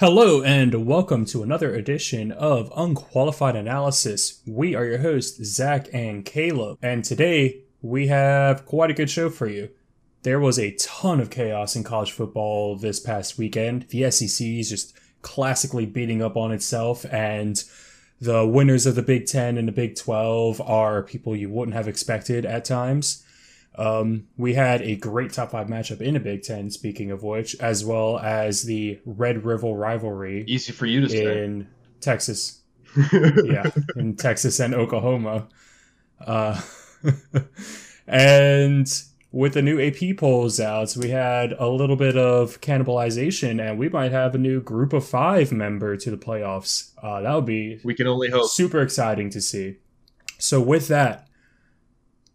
Hello, and welcome to another edition of Unqualified Analysis. We are your hosts, Zach and Caleb, and today we have quite a good show for you. There was a ton of chaos in college football this past weekend. The SEC is just classically beating up on itself, and the winners of the Big Ten and the Big 12 are people you wouldn't have expected at times. Um, we had a great top five matchup in a Big Ten, speaking of which, as well as the Red River rivalry. Easy for you to say. In Texas. yeah, in Texas and Oklahoma. Uh, and with the new AP polls out, we had a little bit of cannibalization, and we might have a new group of five member to the playoffs. Uh, that would be we can only hope super exciting to see. So with that,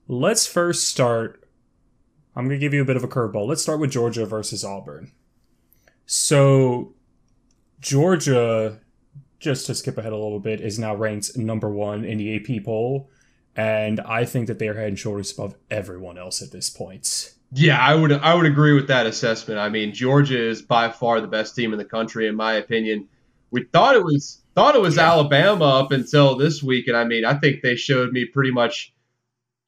Let's first start. I'm going to give you a bit of a curveball. Let's start with Georgia versus Auburn. So, Georgia, just to skip ahead a little bit, is now ranked number one in the AP poll. And I think that they are head and shoulders above everyone else at this point. Yeah, I would I would agree with that assessment. I mean, Georgia is by far the best team in the country, in my opinion. We thought it was thought it was yeah. Alabama up until this week, and I mean, I think they showed me pretty much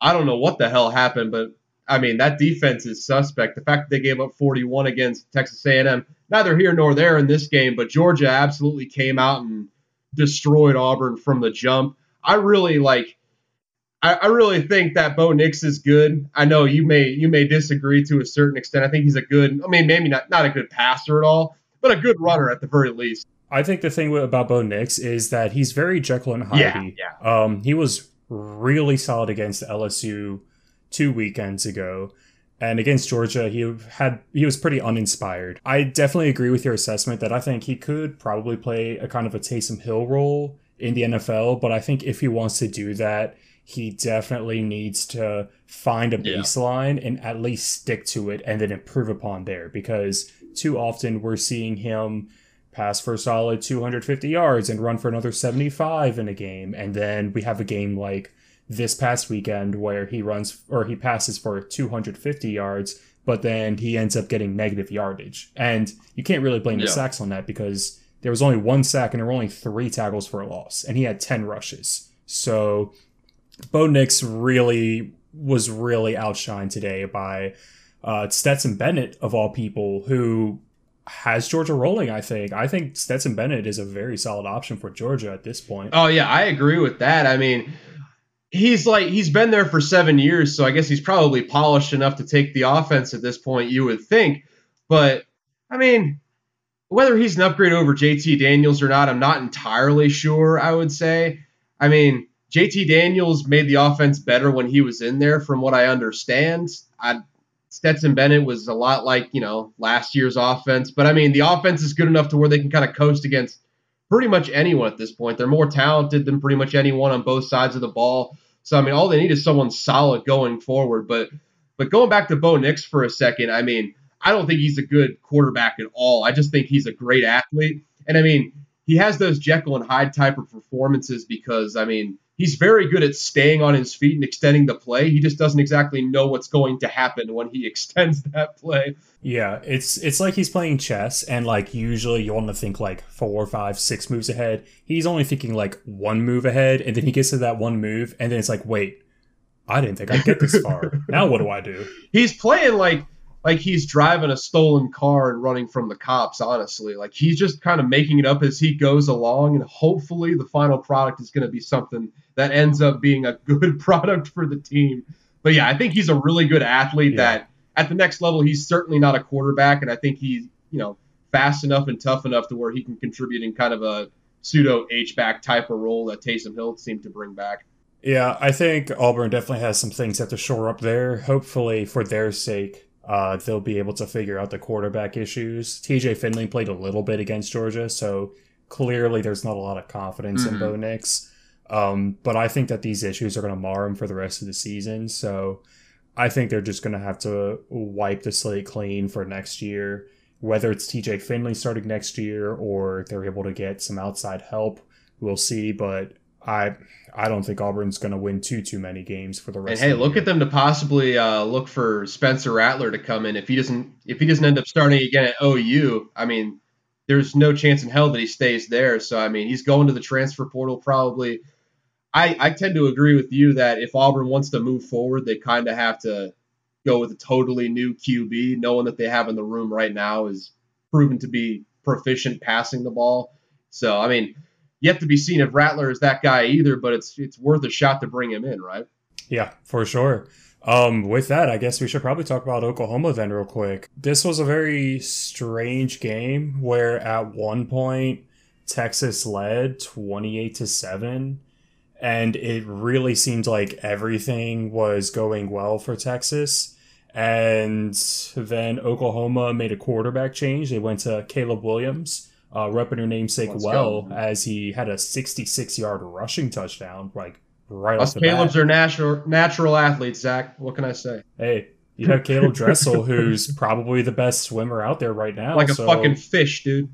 I don't know what the hell happened, but I mean that defense is suspect. The fact that they gave up 41 against Texas A&M, neither here nor there in this game, but Georgia absolutely came out and destroyed Auburn from the jump. I really like. I, I really think that Bo Nix is good. I know you may you may disagree to a certain extent. I think he's a good. I mean, maybe not not a good passer at all, but a good runner at the very least. I think the thing about Bo Nix is that he's very Jekyll and Hyde. Yeah, yeah. Um, he was really solid against LSU two weekends ago. And against Georgia, he had he was pretty uninspired. I definitely agree with your assessment that I think he could probably play a kind of a Taysom Hill role in the NFL, but I think if he wants to do that, he definitely needs to find a baseline yeah. and at least stick to it and then improve upon there because too often we're seeing him pass for a solid 250 yards and run for another 75 in a game. And then we have a game like this past weekend where he runs or he passes for 250 yards, but then he ends up getting negative yardage. And you can't really blame yeah. the sacks on that because there was only one sack and there were only three tackles for a loss, and he had 10 rushes. So Bo Nix really was really outshined today by uh, Stetson Bennett, of all people, who has Georgia rolling, I think. I think Stetson Bennett is a very solid option for Georgia at this point. Oh yeah, I agree with that. I mean, he's like he's been there for 7 years, so I guess he's probably polished enough to take the offense at this point, you would think. But I mean, whether he's an upgrade over JT Daniels or not, I'm not entirely sure, I would say. I mean, JT Daniels made the offense better when he was in there from what I understand. I Stetson Bennett was a lot like, you know, last year's offense. But I mean, the offense is good enough to where they can kind of coast against pretty much anyone at this point. They're more talented than pretty much anyone on both sides of the ball. So I mean, all they need is someone solid going forward. But but going back to Bo Nix for a second, I mean, I don't think he's a good quarterback at all. I just think he's a great athlete. And I mean, he has those Jekyll and Hyde type of performances because I mean, he's very good at staying on his feet and extending the play. He just doesn't exactly know what's going to happen when he extends that play. Yeah, it's it's like he's playing chess, and like usually you want to think like four, five, six moves ahead. He's only thinking like one move ahead, and then he gets to that one move, and then it's like, wait, I didn't think I'd get this far. now what do I do? He's playing like like he's driving a stolen car and running from the cops, honestly. Like he's just kind of making it up as he goes along, and hopefully the final product is going to be something that ends up being a good product for the team. But yeah, I think he's a really good athlete yeah. that at the next level, he's certainly not a quarterback, and I think he's, you know, fast enough and tough enough to where he can contribute in kind of a pseudo H-back type of role that Taysom Hill seemed to bring back. Yeah, I think Auburn definitely has some things that to shore up there. Hopefully, for their sake, uh, they'll be able to figure out the quarterback issues. TJ Finley played a little bit against Georgia, so clearly there's not a lot of confidence mm-hmm. in Bo Nix. Um, but I think that these issues are going to mar him for the rest of the season. So I think they're just going to have to wipe the slate clean for next year. Whether it's TJ Finley starting next year or they're able to get some outside help, we'll see. But I I don't think Auburn's going to win too too many games for the rest. And hey, look year. at them to possibly uh, look for Spencer Rattler to come in if he doesn't if he doesn't end up starting again at OU. I mean, there's no chance in hell that he stays there. So I mean, he's going to the transfer portal probably. I, I tend to agree with you that if Auburn wants to move forward, they kind of have to go with a totally new QB, knowing that they have in the room right now is proven to be proficient passing the ball. So I mean, yet to be seen if Rattler is that guy either, but it's it's worth a shot to bring him in, right? Yeah, for sure. Um, with that, I guess we should probably talk about Oklahoma then, real quick. This was a very strange game where at one point Texas led 28 to 7, and it really seemed like everything was going well for Texas. And then Oklahoma made a quarterback change. They went to Caleb Williams, uh, repping her namesake Let's well, go. as he had a 66 yard rushing touchdown, like right Us off the Caleb's bat. are natural natural athletes, Zach. What can I say? Hey, you have Caleb Dressel, who's probably the best swimmer out there right now. Like a so... fucking fish, dude.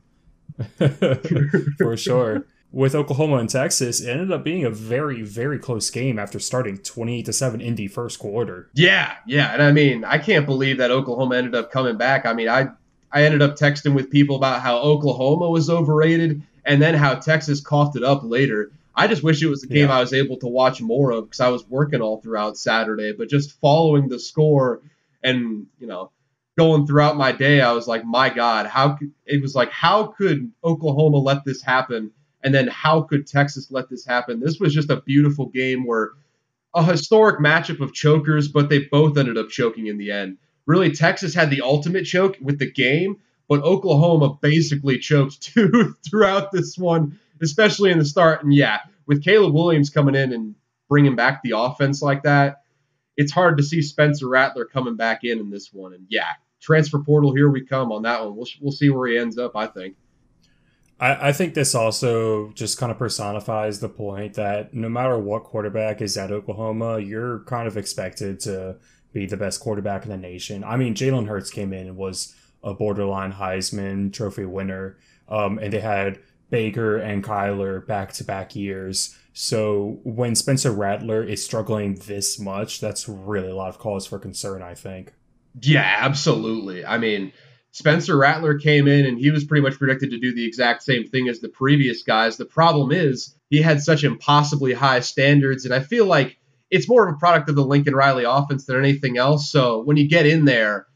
For sure. With Oklahoma and Texas, it ended up being a very, very close game after starting 28 to 7 in the first quarter. Yeah, yeah. And I mean, I can't believe that Oklahoma ended up coming back. I mean, I I ended up texting with people about how Oklahoma was overrated and then how Texas coughed it up later. I just wish it was a game yeah. I was able to watch more of because I was working all throughout Saturday. But just following the score and you know going throughout my day, I was like, my God, how could, it was like how could Oklahoma let this happen, and then how could Texas let this happen? This was just a beautiful game where a historic matchup of chokers, but they both ended up choking in the end. Really, Texas had the ultimate choke with the game, but Oklahoma basically choked too throughout this one especially in the start. And yeah, with Caleb Williams coming in and bringing back the offense like that, it's hard to see Spencer Rattler coming back in in this one. And yeah, transfer portal, here we come on that one. We'll, we'll see where he ends up, I think. I, I think this also just kind of personifies the point that no matter what quarterback is at Oklahoma, you're kind of expected to be the best quarterback in the nation. I mean, Jalen Hurts came in and was a borderline Heisman Trophy winner, um, and they had Baker and Kyler back to back years. So when Spencer Rattler is struggling this much, that's really a lot of cause for concern, I think. Yeah, absolutely. I mean, Spencer Rattler came in and he was pretty much predicted to do the exact same thing as the previous guys. The problem is he had such impossibly high standards, and I feel like it's more of a product of the Lincoln Riley offense than anything else. So when you get in there,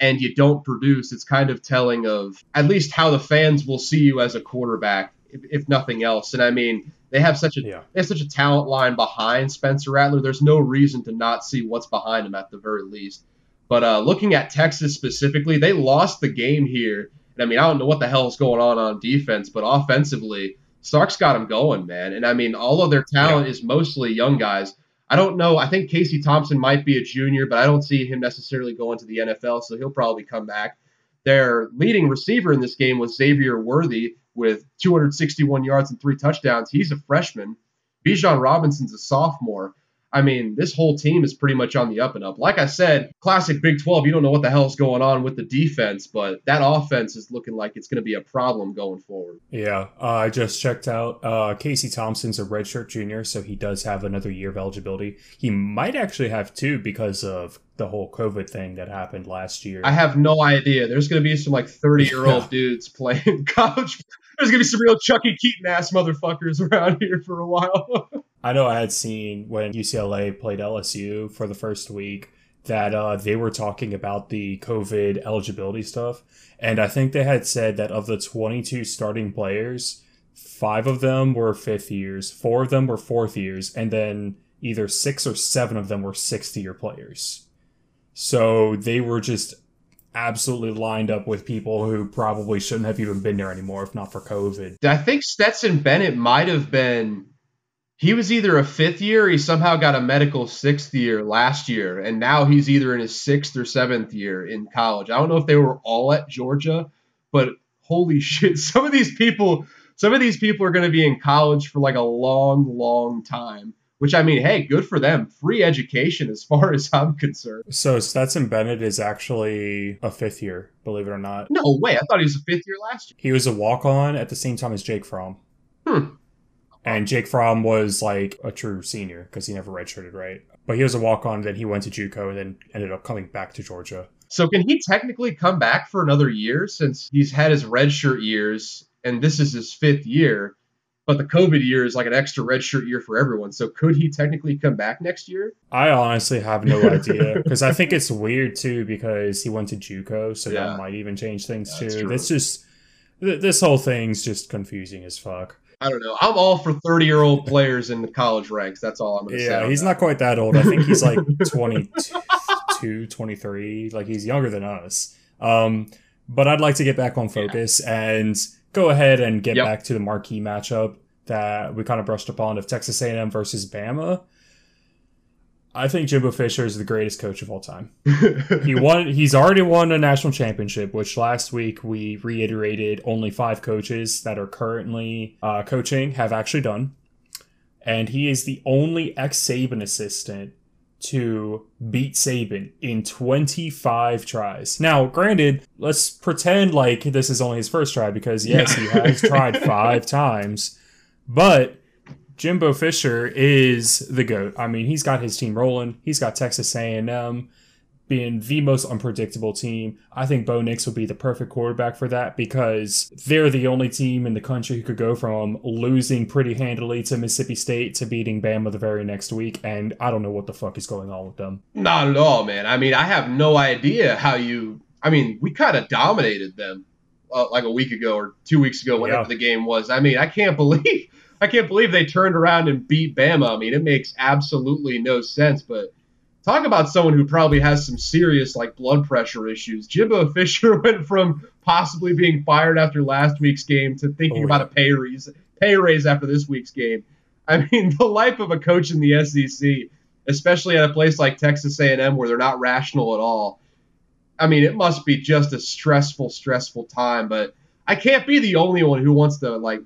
and you don't produce, it's kind of telling of at least how the fans will see you as a quarterback, if, if nothing else. And I mean, they have such a yeah. they have such a talent line behind Spencer Rattler. There's no reason to not see what's behind him at the very least. But uh, looking at Texas specifically, they lost the game here. And I mean, I don't know what the hell is going on on defense, but offensively, Sark's got them going, man. And I mean, all of their talent yeah. is mostly young guys. I don't know. I think Casey Thompson might be a junior, but I don't see him necessarily going to the NFL, so he'll probably come back. Their leading receiver in this game was Xavier Worthy with 261 yards and three touchdowns. He's a freshman. Bijan Robinson's a sophomore. I mean, this whole team is pretty much on the up and up. Like I said, classic Big 12, you don't know what the hell's going on with the defense, but that offense is looking like it's going to be a problem going forward. Yeah, uh, I just checked out. Uh, Casey Thompson's a redshirt junior, so he does have another year of eligibility. He might actually have two because of the whole COVID thing that happened last year. I have no idea. There's going to be some like 30 year old dudes playing college. There's to be some real Chucky Keaton ass motherfuckers around here for a while. I know I had seen when UCLA played LSU for the first week that uh, they were talking about the COVID eligibility stuff. And I think they had said that of the 22 starting players, five of them were fifth years, four of them were fourth years, and then either six or seven of them were sixth year players. So they were just absolutely lined up with people who probably shouldn't have even been there anymore if not for COVID. I think Stetson Bennett might have been he was either a fifth year, he somehow got a medical sixth year last year, and now he's either in his sixth or seventh year in college. I don't know if they were all at Georgia, but holy shit, some of these people, some of these people are going to be in college for like a long, long time. Which I mean, hey, good for them. Free education, as far as I'm concerned. So Stetson Bennett is actually a fifth year, believe it or not. No way! I thought he was a fifth year last year. He was a walk on at the same time as Jake Fromm. Hmm. And Jake Fromm was like a true senior because he never redshirted, right? But he was a walk on, then he went to JUCO and then ended up coming back to Georgia. So can he technically come back for another year since he's had his redshirt years and this is his fifth year? But the COVID year is like an extra redshirt year for everyone. So could he technically come back next year? I honestly have no idea because I think it's weird too because he went to JUCO, so yeah. that might even change things That's too. It's just this whole thing's just confusing as fuck. I don't know. I'm all for 30 year old players in the college ranks. That's all I'm going to yeah, say. Yeah, he's that. not quite that old. I think he's like 22, 23. Like he's younger than us. Um, but I'd like to get back on focus yeah. and go ahead and get yep. back to the marquee matchup that we kind of brushed upon of Texas A&M versus Bama. I think Jimbo Fisher is the greatest coach of all time. he won. He's already won a national championship, which last week we reiterated only five coaches that are currently uh, coaching have actually done, and he is the only ex Saban assistant to beat Saban in 25 tries. Now, granted, let's pretend like this is only his first try because yes, yeah. he has tried five times, but Jimbo Fisher is the goat. I mean, he's got his team rolling. He's got Texas A&M being the most unpredictable team. I think Bo Nix would be the perfect quarterback for that because they're the only team in the country who could go from losing pretty handily to Mississippi State to beating Bama the very next week. And I don't know what the fuck is going on with them. Not at all, man. I mean, I have no idea how you. I mean, we kind of dominated them uh, like a week ago or two weeks ago, whatever yeah. the game was. I mean, I can't believe I can't believe they turned around and beat Bama. I mean, it makes absolutely no sense. But talk about someone who probably has some serious like blood pressure issues. Jimbo Fisher went from possibly being fired after last week's game to thinking oh, about a pay raise, pay raise after this week's game. I mean, the life of a coach in the SEC, especially at a place like Texas A&M where they're not rational at all. I mean, it must be just a stressful, stressful time. But I can't be the only one who wants to like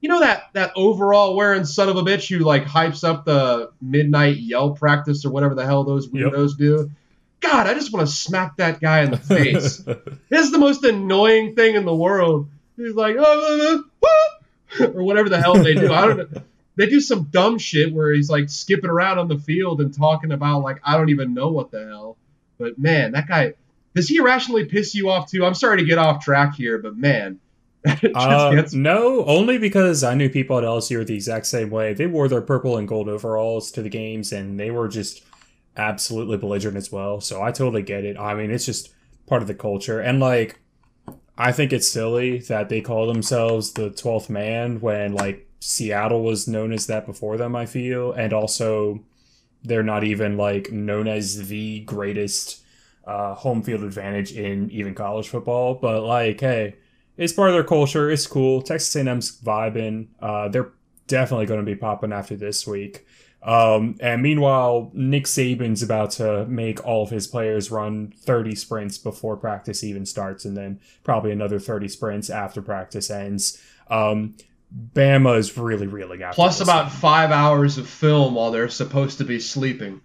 you know that that overall wearing son of a bitch who like hypes up the midnight yell practice or whatever the hell those weirdos yep. do. God, I just want to smack that guy in the face. this is the most annoying thing in the world. He's like, oh, oh, oh or whatever the hell they do. I don't know. They do some dumb shit where he's like skipping around on the field and talking about like I don't even know what the hell. But man, that guy does he irrationally piss you off too? I'm sorry to get off track here, but man, uh, no, only because I knew people at LSU were the exact same way. They wore their purple and gold overalls to the games, and they were just absolutely belligerent as well. So I totally get it. I mean, it's just part of the culture, and like, I think it's silly that they call themselves the twelfth man when like Seattle was known as that before them. I feel, and also they're not even like known as the greatest uh, home field advantage in even college football. But like, hey it's part of their culture. It's cool. Texas A&M's vibing. Uh, they're definitely going to be popping after this week. Um, and meanwhile, Nick Saban's about to make all of his players run 30 sprints before practice even starts, and then probably another 30 sprints after practice ends. Um, Bama is really reeling out. Plus about five hours of film while they're supposed to be sleeping.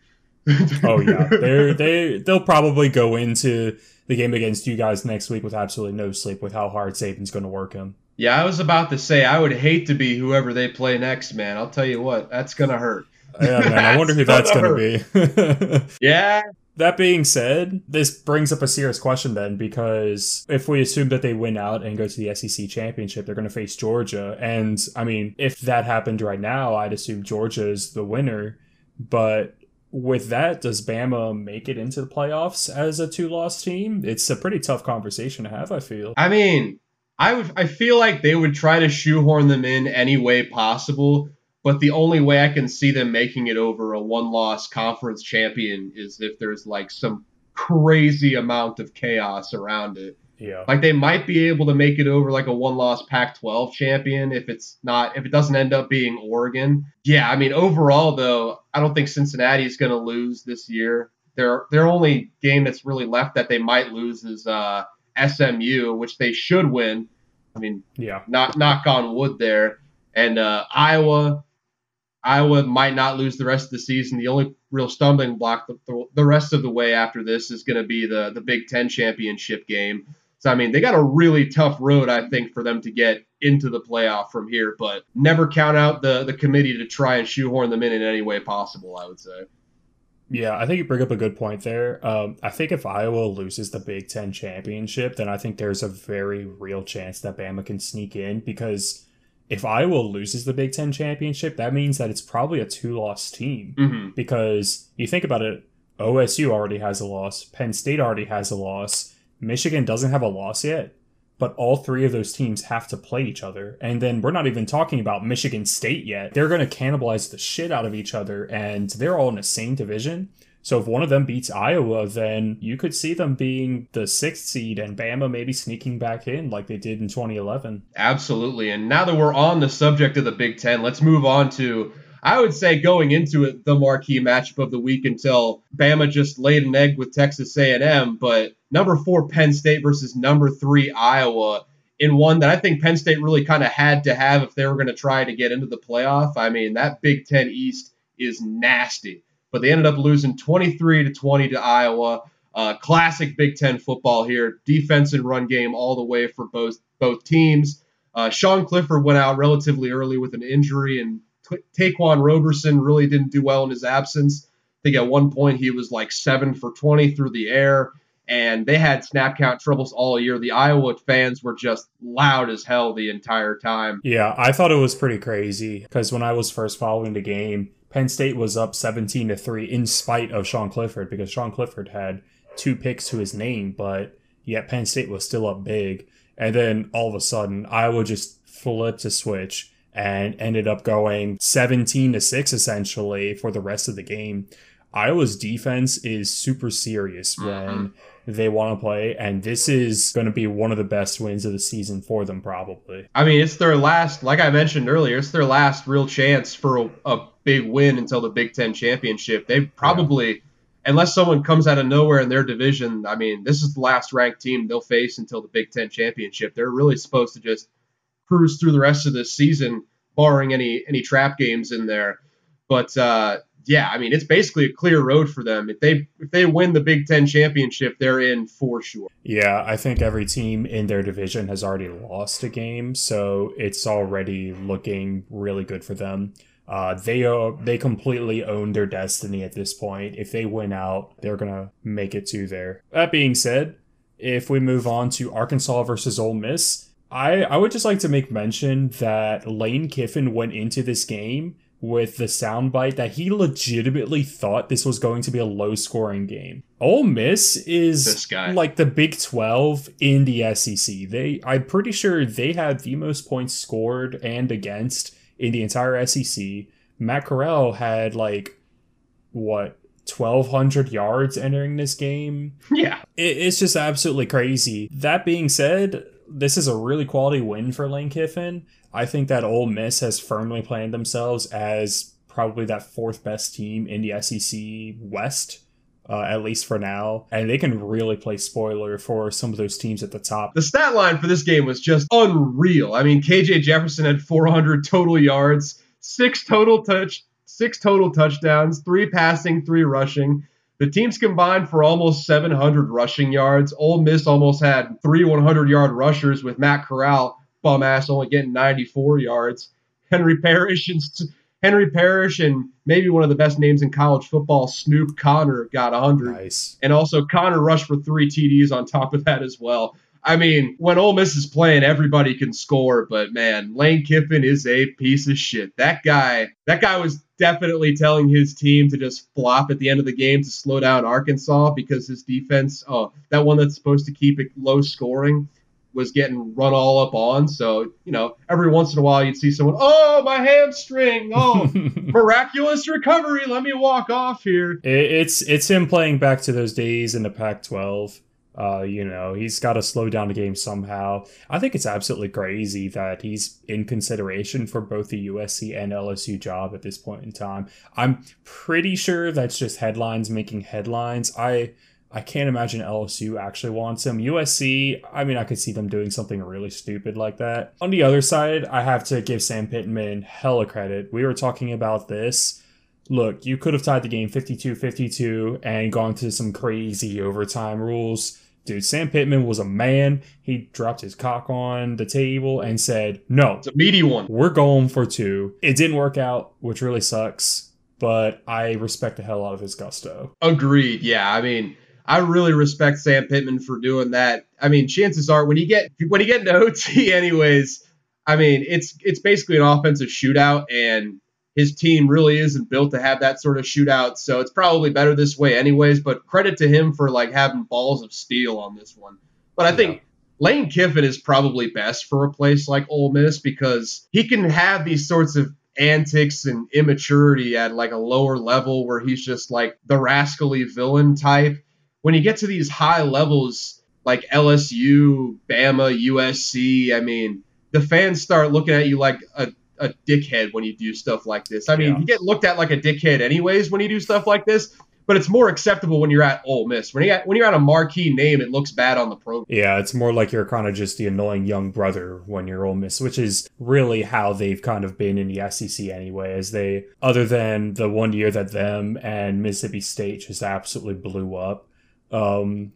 oh yeah, they they they'll probably go into the game against you guys next week with absolutely no sleep with how hard Saban's going to work him. Yeah, I was about to say I would hate to be whoever they play next, man. I'll tell you what, that's going to hurt. Yeah, man. I wonder who that's going to be. yeah. That being said, this brings up a serious question then, because if we assume that they win out and go to the SEC championship, they're going to face Georgia. And I mean, if that happened right now, I'd assume Georgia is the winner. But with that, does Bama make it into the playoffs as a two loss team? It's a pretty tough conversation to have, I feel. I mean, I would I feel like they would try to shoehorn them in any way possible, but the only way I can see them making it over a one loss conference champion is if there's like some crazy amount of chaos around it. Yeah. Like they might be able to make it over like a one loss Pac 12 champion if it's not if it doesn't end up being Oregon. Yeah, I mean overall though, I don't think Cincinnati is going to lose this year. Their their only game that's really left that they might lose is uh, SMU, which they should win. I mean, yeah, not knock on wood there. And uh, Iowa, Iowa might not lose the rest of the season. The only real stumbling block the, the rest of the way after this is going to be the the Big Ten championship game. So I mean, they got a really tough road, I think, for them to get into the playoff from here. But never count out the the committee to try and shoehorn them in in any way possible. I would say. Yeah, I think you bring up a good point there. Um, I think if Iowa loses the Big Ten championship, then I think there's a very real chance that Bama can sneak in because if Iowa loses the Big Ten championship, that means that it's probably a two loss team. Mm-hmm. Because you think about it, OSU already has a loss, Penn State already has a loss, Michigan doesn't have a loss yet but all three of those teams have to play each other. And then we're not even talking about Michigan State yet. They're going to cannibalize the shit out of each other, and they're all in the same division. So if one of them beats Iowa, then you could see them being the sixth seed and Bama maybe sneaking back in like they did in 2011. Absolutely. And now that we're on the subject of the Big Ten, let's move on to I would say going into it, the marquee matchup of the week until Bama just laid an egg with Texas A&M. But number four Penn State versus number three Iowa in one that I think Penn State really kind of had to have if they were going to try to get into the playoff. I mean, that Big Ten East is nasty, but they ended up losing 23 to 20 to Iowa. Uh, classic Big Ten football here, defense and run game all the way for both both teams. Uh, Sean Clifford went out relatively early with an injury, and Ta'Quan Roberson really didn't do well in his absence. I think at one point he was like seven for 20 through the air, and they had snap count troubles all year. The Iowa fans were just loud as hell the entire time. Yeah, I thought it was pretty crazy because when I was first following the game, Penn State was up 17 to 3 in spite of Sean Clifford because Sean Clifford had two picks to his name, but yet Penn State was still up big. And then all of a sudden, Iowa just flipped a switch and ended up going 17 to 6 essentially for the rest of the game. Iowa's defense is super serious mm-hmm. when they want to play, and this is going to be one of the best wins of the season for them, probably. I mean, it's their last, like I mentioned earlier, it's their last real chance for a, a big win until the Big Ten championship. They probably, yeah. unless someone comes out of nowhere in their division, I mean, this is the last ranked team they'll face until the Big Ten championship. They're really supposed to just cruise through the rest of this season, barring any any trap games in there. But uh, yeah, I mean it's basically a clear road for them. If they if they win the Big Ten championship, they're in for sure. Yeah, I think every team in their division has already lost a game, so it's already looking really good for them. Uh, they are they completely own their destiny at this point. If they win out, they're gonna make it to there. That being said, if we move on to Arkansas versus Ole Miss, I, I would just like to make mention that Lane Kiffin went into this game with the soundbite that he legitimately thought this was going to be a low scoring game. Ole Miss is like the Big 12 in the SEC. They I'm pretty sure they had the most points scored and against in the entire SEC. Matt Corral had like what 1200 yards entering this game. Yeah. It, it's just absolutely crazy. That being said, this is a really quality win for Lane Kiffin. I think that Ole Miss has firmly planned themselves as probably that fourth best team in the SEC West. Uh, at least for now, and they can really play spoiler for some of those teams at the top. The stat line for this game was just unreal. I mean, KJ Jefferson had 400 total yards, six total touch, six total touchdowns, three passing, three rushing. The teams combined for almost 700 rushing yards. Ole Miss almost had three 100 yard rushers with Matt Corral, bum ass, only getting 94 yards. Henry Parrish and Henry Parrish and maybe one of the best names in college football, Snoop Conner, got 100. Nice. And also Conner rushed for three TDs on top of that as well. I mean, when Ole Miss is playing, everybody can score, but man, Lane Kiffin is a piece of shit. That guy, that guy was definitely telling his team to just flop at the end of the game to slow down Arkansas because his defense, oh, that one that's supposed to keep it low scoring, was getting run all up on. So, you know, every once in a while you'd see someone, oh, my hamstring, oh, miraculous recovery. Let me walk off here. It's it's him playing back to those days in the Pac-12 uh, you know, he's got to slow down the game somehow. I think it's absolutely crazy that he's in consideration for both the USC and LSU job at this point in time. I'm pretty sure that's just headlines making headlines. I I can't imagine LSU actually wants him. USC, I mean, I could see them doing something really stupid like that. On the other side, I have to give Sam Pittman hella credit. We were talking about this look, you could have tied the game 52 52 and gone to some crazy overtime rules. Dude, Sam Pittman was a man. He dropped his cock on the table and said, No. It's a meaty one. We're going for two. It didn't work out, which really sucks. but I respect the hell out of his gusto. Agreed. Yeah, I mean, I really respect Sam Pittman for doing that. I mean, chances are when you get when you get into OT, anyways. I mean, it's it's basically an offensive shootout, and his team really isn't built to have that sort of shootout. So it's probably better this way, anyways. But credit to him for like having balls of steel on this one. But I think Lane Kiffin is probably best for a place like Ole Miss because he can have these sorts of antics and immaturity at like a lower level where he's just like the rascally villain type. When you get to these high levels like LSU, Bama, USC, I mean, the fans start looking at you like a, a dickhead when you do stuff like this. I mean, yeah. you get looked at like a dickhead anyways when you do stuff like this but it's more acceptable when you're at Ole Miss. When you when you're at a marquee name, it looks bad on the program. Yeah, it's more like you're kind of just the annoying young brother when you're Ole Miss, which is really how they've kind of been in the SEC anyway. As they, other than the one year that them and Mississippi State just absolutely blew up, um,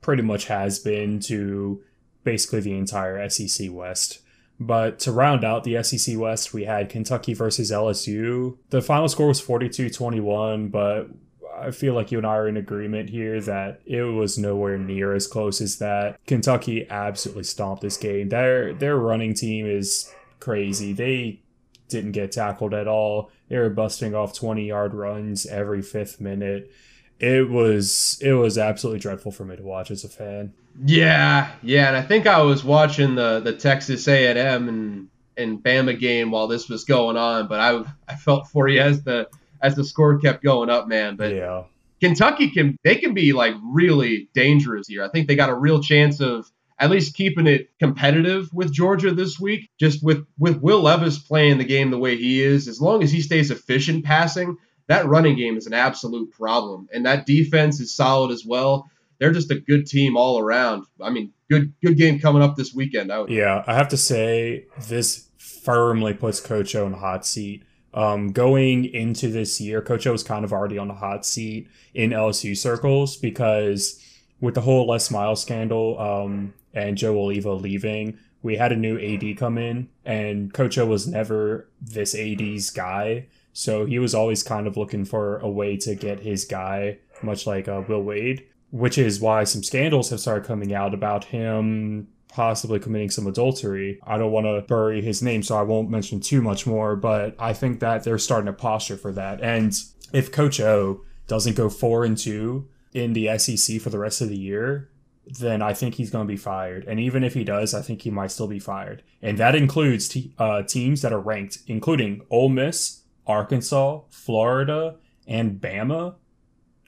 pretty much has been to basically the entire SEC West. But to round out the SEC West, we had Kentucky versus LSU. The final score was 42 21, but I feel like you and I are in agreement here that it was nowhere near as close as that. Kentucky absolutely stomped this game. Their their running team is crazy. They didn't get tackled at all. They were busting off 20 yard runs every fifth minute. It was it was absolutely dreadful for me to watch as a fan. Yeah, yeah, and I think I was watching the the Texas A&M and and Bama game while this was going on, but I I felt for you as the as the score kept going up, man. But yeah. Kentucky can they can be like really dangerous here. I think they got a real chance of at least keeping it competitive with Georgia this week. Just with with Will Levis playing the game the way he is, as long as he stays efficient passing, that running game is an absolute problem, and that defense is solid as well. They're just a good team all around. I mean, good good game coming up this weekend. I yeah, I have to say this firmly puts Coach O in hot seat um, going into this year, Coach O was kind of already on the hot seat in LSU circles because with the whole Les Miles scandal um, and Joe Alleva leaving, we had a new AD come in, and Coach O was never this AD's guy. So he was always kind of looking for a way to get his guy, much like uh, Will Wade, which is why some scandals have started coming out about him possibly committing some adultery. I don't want to bury his name, so I won't mention too much more, but I think that they're starting to posture for that. And if Coach O doesn't go four and two in the SEC for the rest of the year, then I think he's going to be fired. And even if he does, I think he might still be fired. And that includes uh, teams that are ranked, including Ole Miss, Arkansas, Florida, and Bama.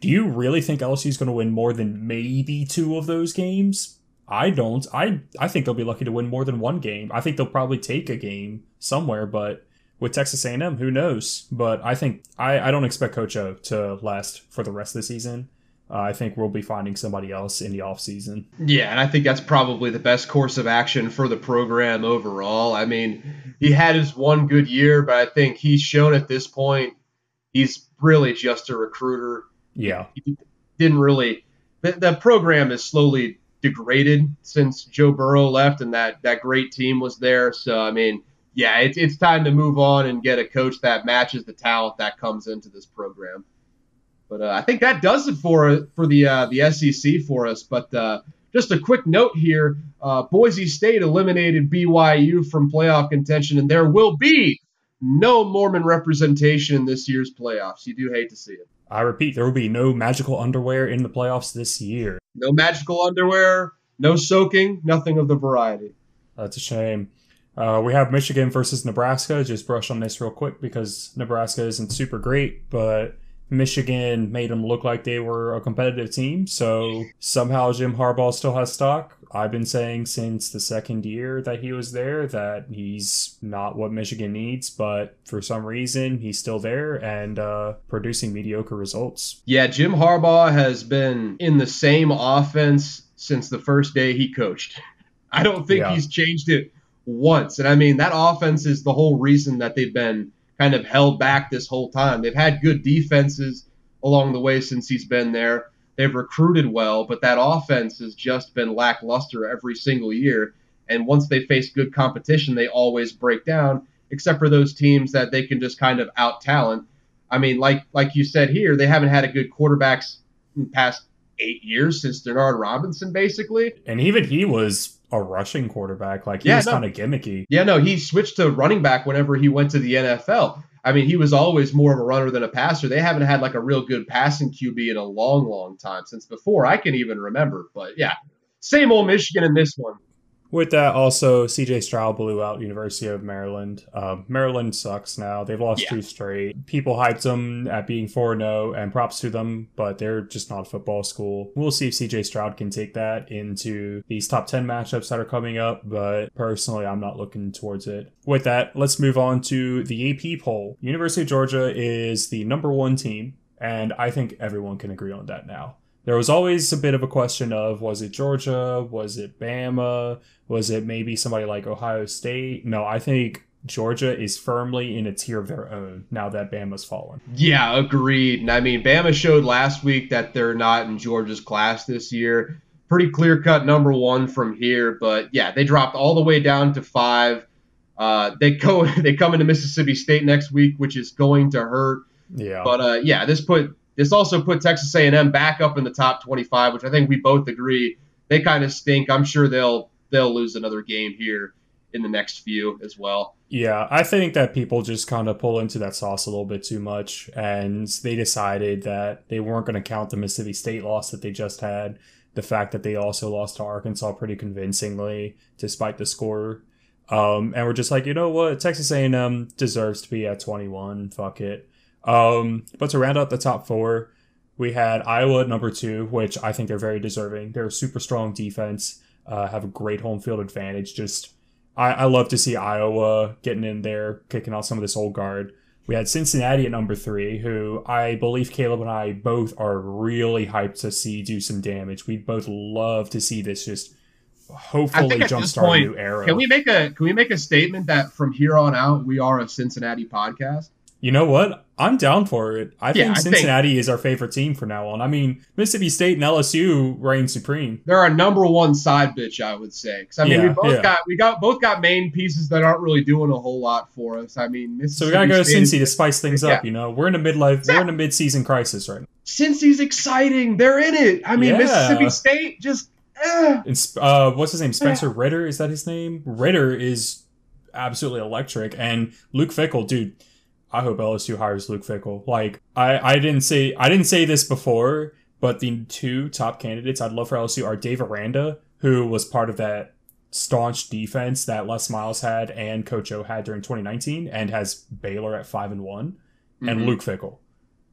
Do you really think LSU is going to win more than maybe two of those games? I don't. I I think they'll be lucky to win more than one game. I think they'll probably take a game somewhere, but with Texas A&M, who knows? But I think I, I don't expect Coach O to last for the rest of the season. Uh, I think we'll be finding somebody else in the offseason. Yeah, and I think that's probably the best course of action for the program overall. I mean, he had his one good year, but I think he's shown at this point he's really just a recruiter. Yeah. Didn't really the, the program is slowly degraded since Joe Burrow left and that that great team was there. So I mean, yeah, it's it's time to move on and get a coach that matches the talent that comes into this program. But uh, I think that does it for for the uh, the SEC for us. But uh, just a quick note here: uh, Boise State eliminated BYU from playoff contention, and there will be no Mormon representation in this year's playoffs. You do hate to see it. I repeat, there will be no magical underwear in the playoffs this year. No magical underwear, no soaking, nothing of the variety. That's a shame. Uh, we have Michigan versus Nebraska. Just brush on this real quick because Nebraska isn't super great, but Michigan made them look like they were a competitive team. So somehow Jim Harbaugh still has stock. I've been saying since the second year that he was there that he's not what Michigan needs, but for some reason he's still there and uh, producing mediocre results. Yeah, Jim Harbaugh has been in the same offense since the first day he coached. I don't think yeah. he's changed it once. And I mean, that offense is the whole reason that they've been kind of held back this whole time. They've had good defenses along the way since he's been there They've recruited well, but that offense has just been lackluster every single year. And once they face good competition, they always break down, except for those teams that they can just kind of out talent. I mean, like like you said here, they haven't had a good quarterbacks in the past eight years since Denard Robinson, basically. And even he was a rushing quarterback. Like he Yeah, was no. kind of gimmicky. Yeah, no, he switched to running back whenever he went to the NFL. I mean, he was always more of a runner than a passer. They haven't had like a real good passing QB in a long, long time since before I can even remember. But yeah, same old Michigan in this one. With that, also CJ Stroud blew out University of Maryland. Um, Maryland sucks now. They've lost Yeah. two straight. People hyped them at being 4 0, and props to them, but they're just not a football school. We'll see if CJ Stroud can take that into these top 10 matchups that are coming up, but personally, I'm not looking towards it. With that, let's move on to the AP poll. University of Georgia is the number one team, and I think everyone can agree on that now. There was always a bit of a question of was it Georgia? Was it Bama? Was it maybe somebody like Ohio State? No, I think Georgia is firmly in a tier of their own now that Bama's fallen. Yeah, agreed. And I mean, Bama showed last week that they're not in Georgia's class this year. Pretty clear cut number one from here, but yeah, they dropped all the way down to five. Uh, they go, they come into Mississippi State next week, which is going to hurt. Yeah. But uh, yeah, this put this also put Texas A&M back up in the top 25, which I think we both agree they kind of stink. I'm sure they'll they'll lose another game here in the next few as well. Yeah, I think that people just kind of pull into that sauce a little bit too much, and they decided that they weren't going to count the Mississippi State loss that they just had. The fact that they also lost to Arkansas pretty convincingly, despite the score. Um, and we're just like, you know what, Texas A&M deserves to be at 21. Fuck it. Um, but to round out the top four, we had Iowa at number two, which I think they're very deserving. They're a super strong defense, uh, have a great home field advantage. Just I, I love to see Iowa getting in there, kicking out some of this old guard. We had Cincinnati at number three, who I believe Caleb and I both are really hyped to see do some damage. We'd both love to see this just hopefully jumpstart a new era. Can we make a can we make a statement that from here on out we are a Cincinnati podcast? You know what? I'm down for it. I Yeah, think I think- Cincinnati is our favorite team from now on. I mean, Mississippi State and LSU reign supreme. They're our number one side bitch, I would say. Because I mean, we both yeah. got we got both got main pieces that aren't really doing a whole lot for us. I mean, Mississippi So we gotta go to State Cincy to spice things up. You know, we're in a midlife, we're in a mid-season crisis right now. Cincy's exciting. They're in it. I mean, Yeah. Mississippi State just. Eh. Uh, what's his name? Spencer Ritter is that his name? Ritter is absolutely electric, and Luke Fickell, dude. I hope LSU hires Luke Fickell. Like I, I didn't say I didn't say this before, but the two top candidates I'd love for LSU are Dave Aranda, who was part of that staunch defense that Les Miles had and Coach O had during 2019, and has Baylor at five and one, and Mhm. Luke Fickell.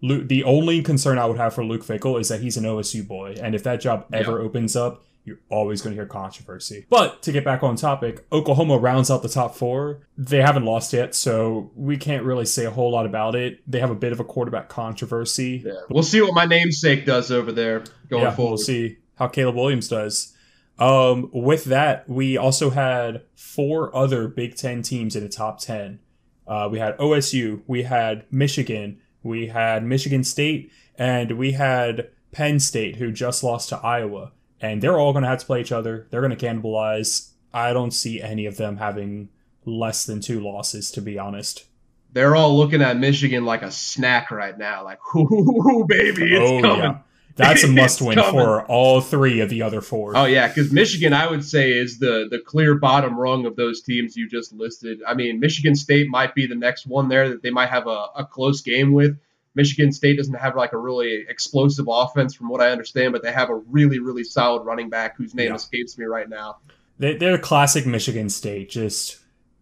Luke, the only concern I would have for Luke Fickell is that he's an OSU boy, and if that job ever opens up, you're always going to hear controversy. But to get back on topic, Oklahoma rounds out the top four. They haven't lost yet, so we can't really say a whole lot about it. They have a bit of a quarterback controversy. Yeah. We'll see what my namesake does over there going yeah, forward. we'll see how Caleb Williams does. Um, with that, we also had four other Big Ten teams in the top ten. Uh, we had OSU, we had Michigan, we had Michigan State, and we had Penn State, who just lost to Iowa. And they're all going to have to play each other. They're going to cannibalize. I don't see any of them having less than two losses, to be honest. They're all looking at Michigan like a snack right now. Like, ooh, baby, it's oh, coming. yeah. That's a must win coming. for all three of the other four. Oh yeah, because Michigan, I would say, is the the clear bottom rung of those teams you just listed. I mean, Michigan State might be the next one there that they might have a, a close game with. Michigan State doesn't have like a really explosive offense, from what I understand, but they have a really really solid running back whose name Yeah. escapes me right now. They, they're classic Michigan State. Just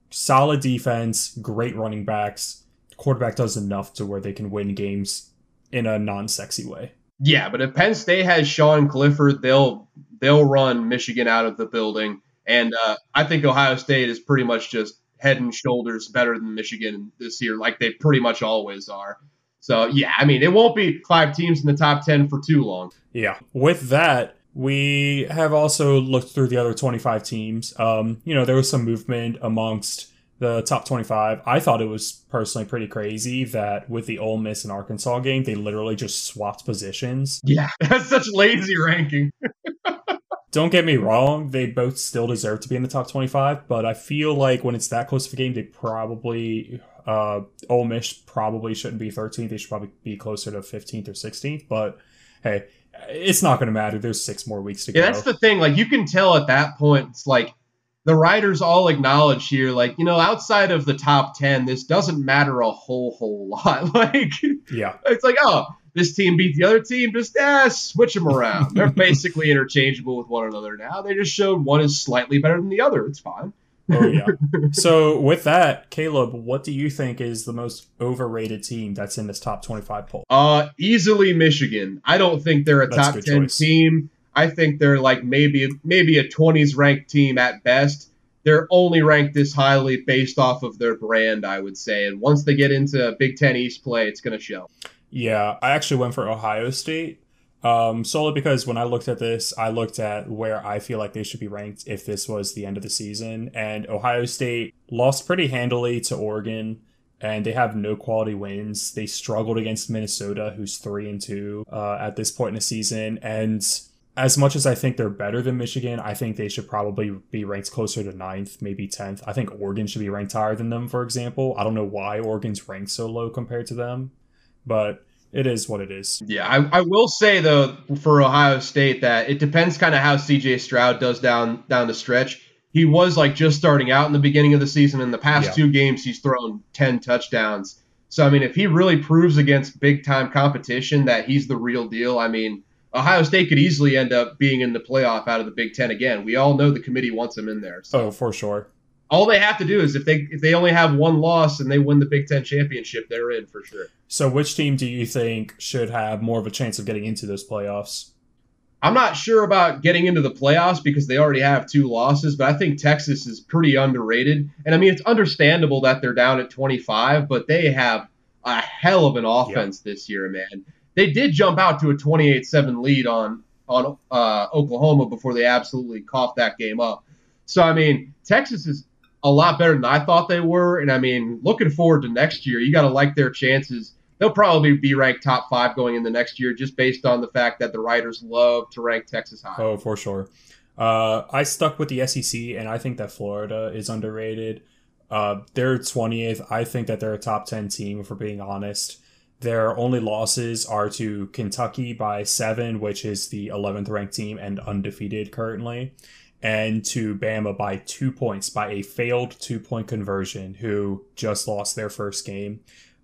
solid defense, great running backs. Quarterback does enough to where they can win games in a non-sexy way. Yeah, but if Penn State has Sean Clifford, they'll they'll run Michigan out of the building, and uh, I think Ohio State is pretty much just head and shoulders better than Michigan this year, like they pretty much always are. So yeah, I mean it won't be five teams in the top ten for too long. Yeah. With that, we have also looked through the other 25 teams. Um, you know, there was some movement amongst the top 25. I thought it was personally pretty crazy that with the Ole Miss and Arkansas game, they literally just swapped positions. Yeah, that's such lazy ranking. don't get me wrong, they both still deserve to be in the top 25, but I feel like when it's that close of a game, they probably, uh, Ole Miss probably shouldn't be 13th. They should probably be closer to 15th or 16th, but hey, it's not going to matter. There's six more weeks to Yeah, go. that's the thing. Like you can tell at that point, it's like the writers all acknowledge here, like you know, outside of the top ten, this doesn't matter a whole whole lot. like yeah. it's like, oh, this team beat the other team, just eh, switch them around. They're basically interchangeable with one another now. They just showed one is slightly better than the other. It's fine. Oh, yeah. so, with that, Caleb, what do you think is the most overrated team that's in this top 25 poll? Uh, easily Michigan. I don't think they're a That's top good ten choice. team. I think they're like maybe maybe a twenties ranked team at best. They're only ranked this highly based off of their brand, I would say. And once they get into Big Ten East play, it's going to show. Yeah, I actually went for Ohio State. Um, solely because when I looked at this, I looked at where I feel like they should be ranked if this was the end of the season. And Ohio State lost pretty handily to Oregon, and they have no quality wins. They struggled against Minnesota, who's three and two uh, at this point in the season. And as much as I think they're better than Michigan, I think they should probably be ranked closer to ninth, maybe tenth. I think Oregon should be ranked higher than them, for example. I don't know why Oregon's ranked so low compared to them, but it is what it is. Yeah, I, I will say though for Ohio State that it depends kind of how CJ Stroud does down down the stretch. He was like just starting out in the beginning of the season. In the past Yeah. two games, he's thrown ten touchdowns. So I mean, if he really proves against big time competition that he's the real deal, I mean, Ohio State could easily end up being in the playoff out of the Big Ten again. We all know the committee wants him in there. So Oh, for sure. All they have to do is if they if they only have one loss and they win the Big Ten championship, they're in for sure. So, which team do you think should have more of a chance of getting into those playoffs? I'm not sure about getting into the playoffs because they already have two losses, but I think Texas is pretty underrated. And I mean, it's understandable that they're down at 25, but they have a hell of an offense this year, man. They did jump out to a 28-7 lead on on uh, Oklahoma before they absolutely coughed that game up. So I mean, Texas is a lot better than I thought they were, and I mean, looking forward to next year, you got to like their chances they'll probably be ranked top five going in the next year just based on the fact that the writers love to rank Texas high. Oh, for sure. Uh, I stuck with the SEC, and I think that Florida is underrated. Uh, they're 20th. I think that they're a top 10 team, if we're being honest. Their only losses are to Kentucky by seven, which is the 11th ranked team and undefeated currently, and to Bama by two points by a failed two point conversion, who just lost their first game.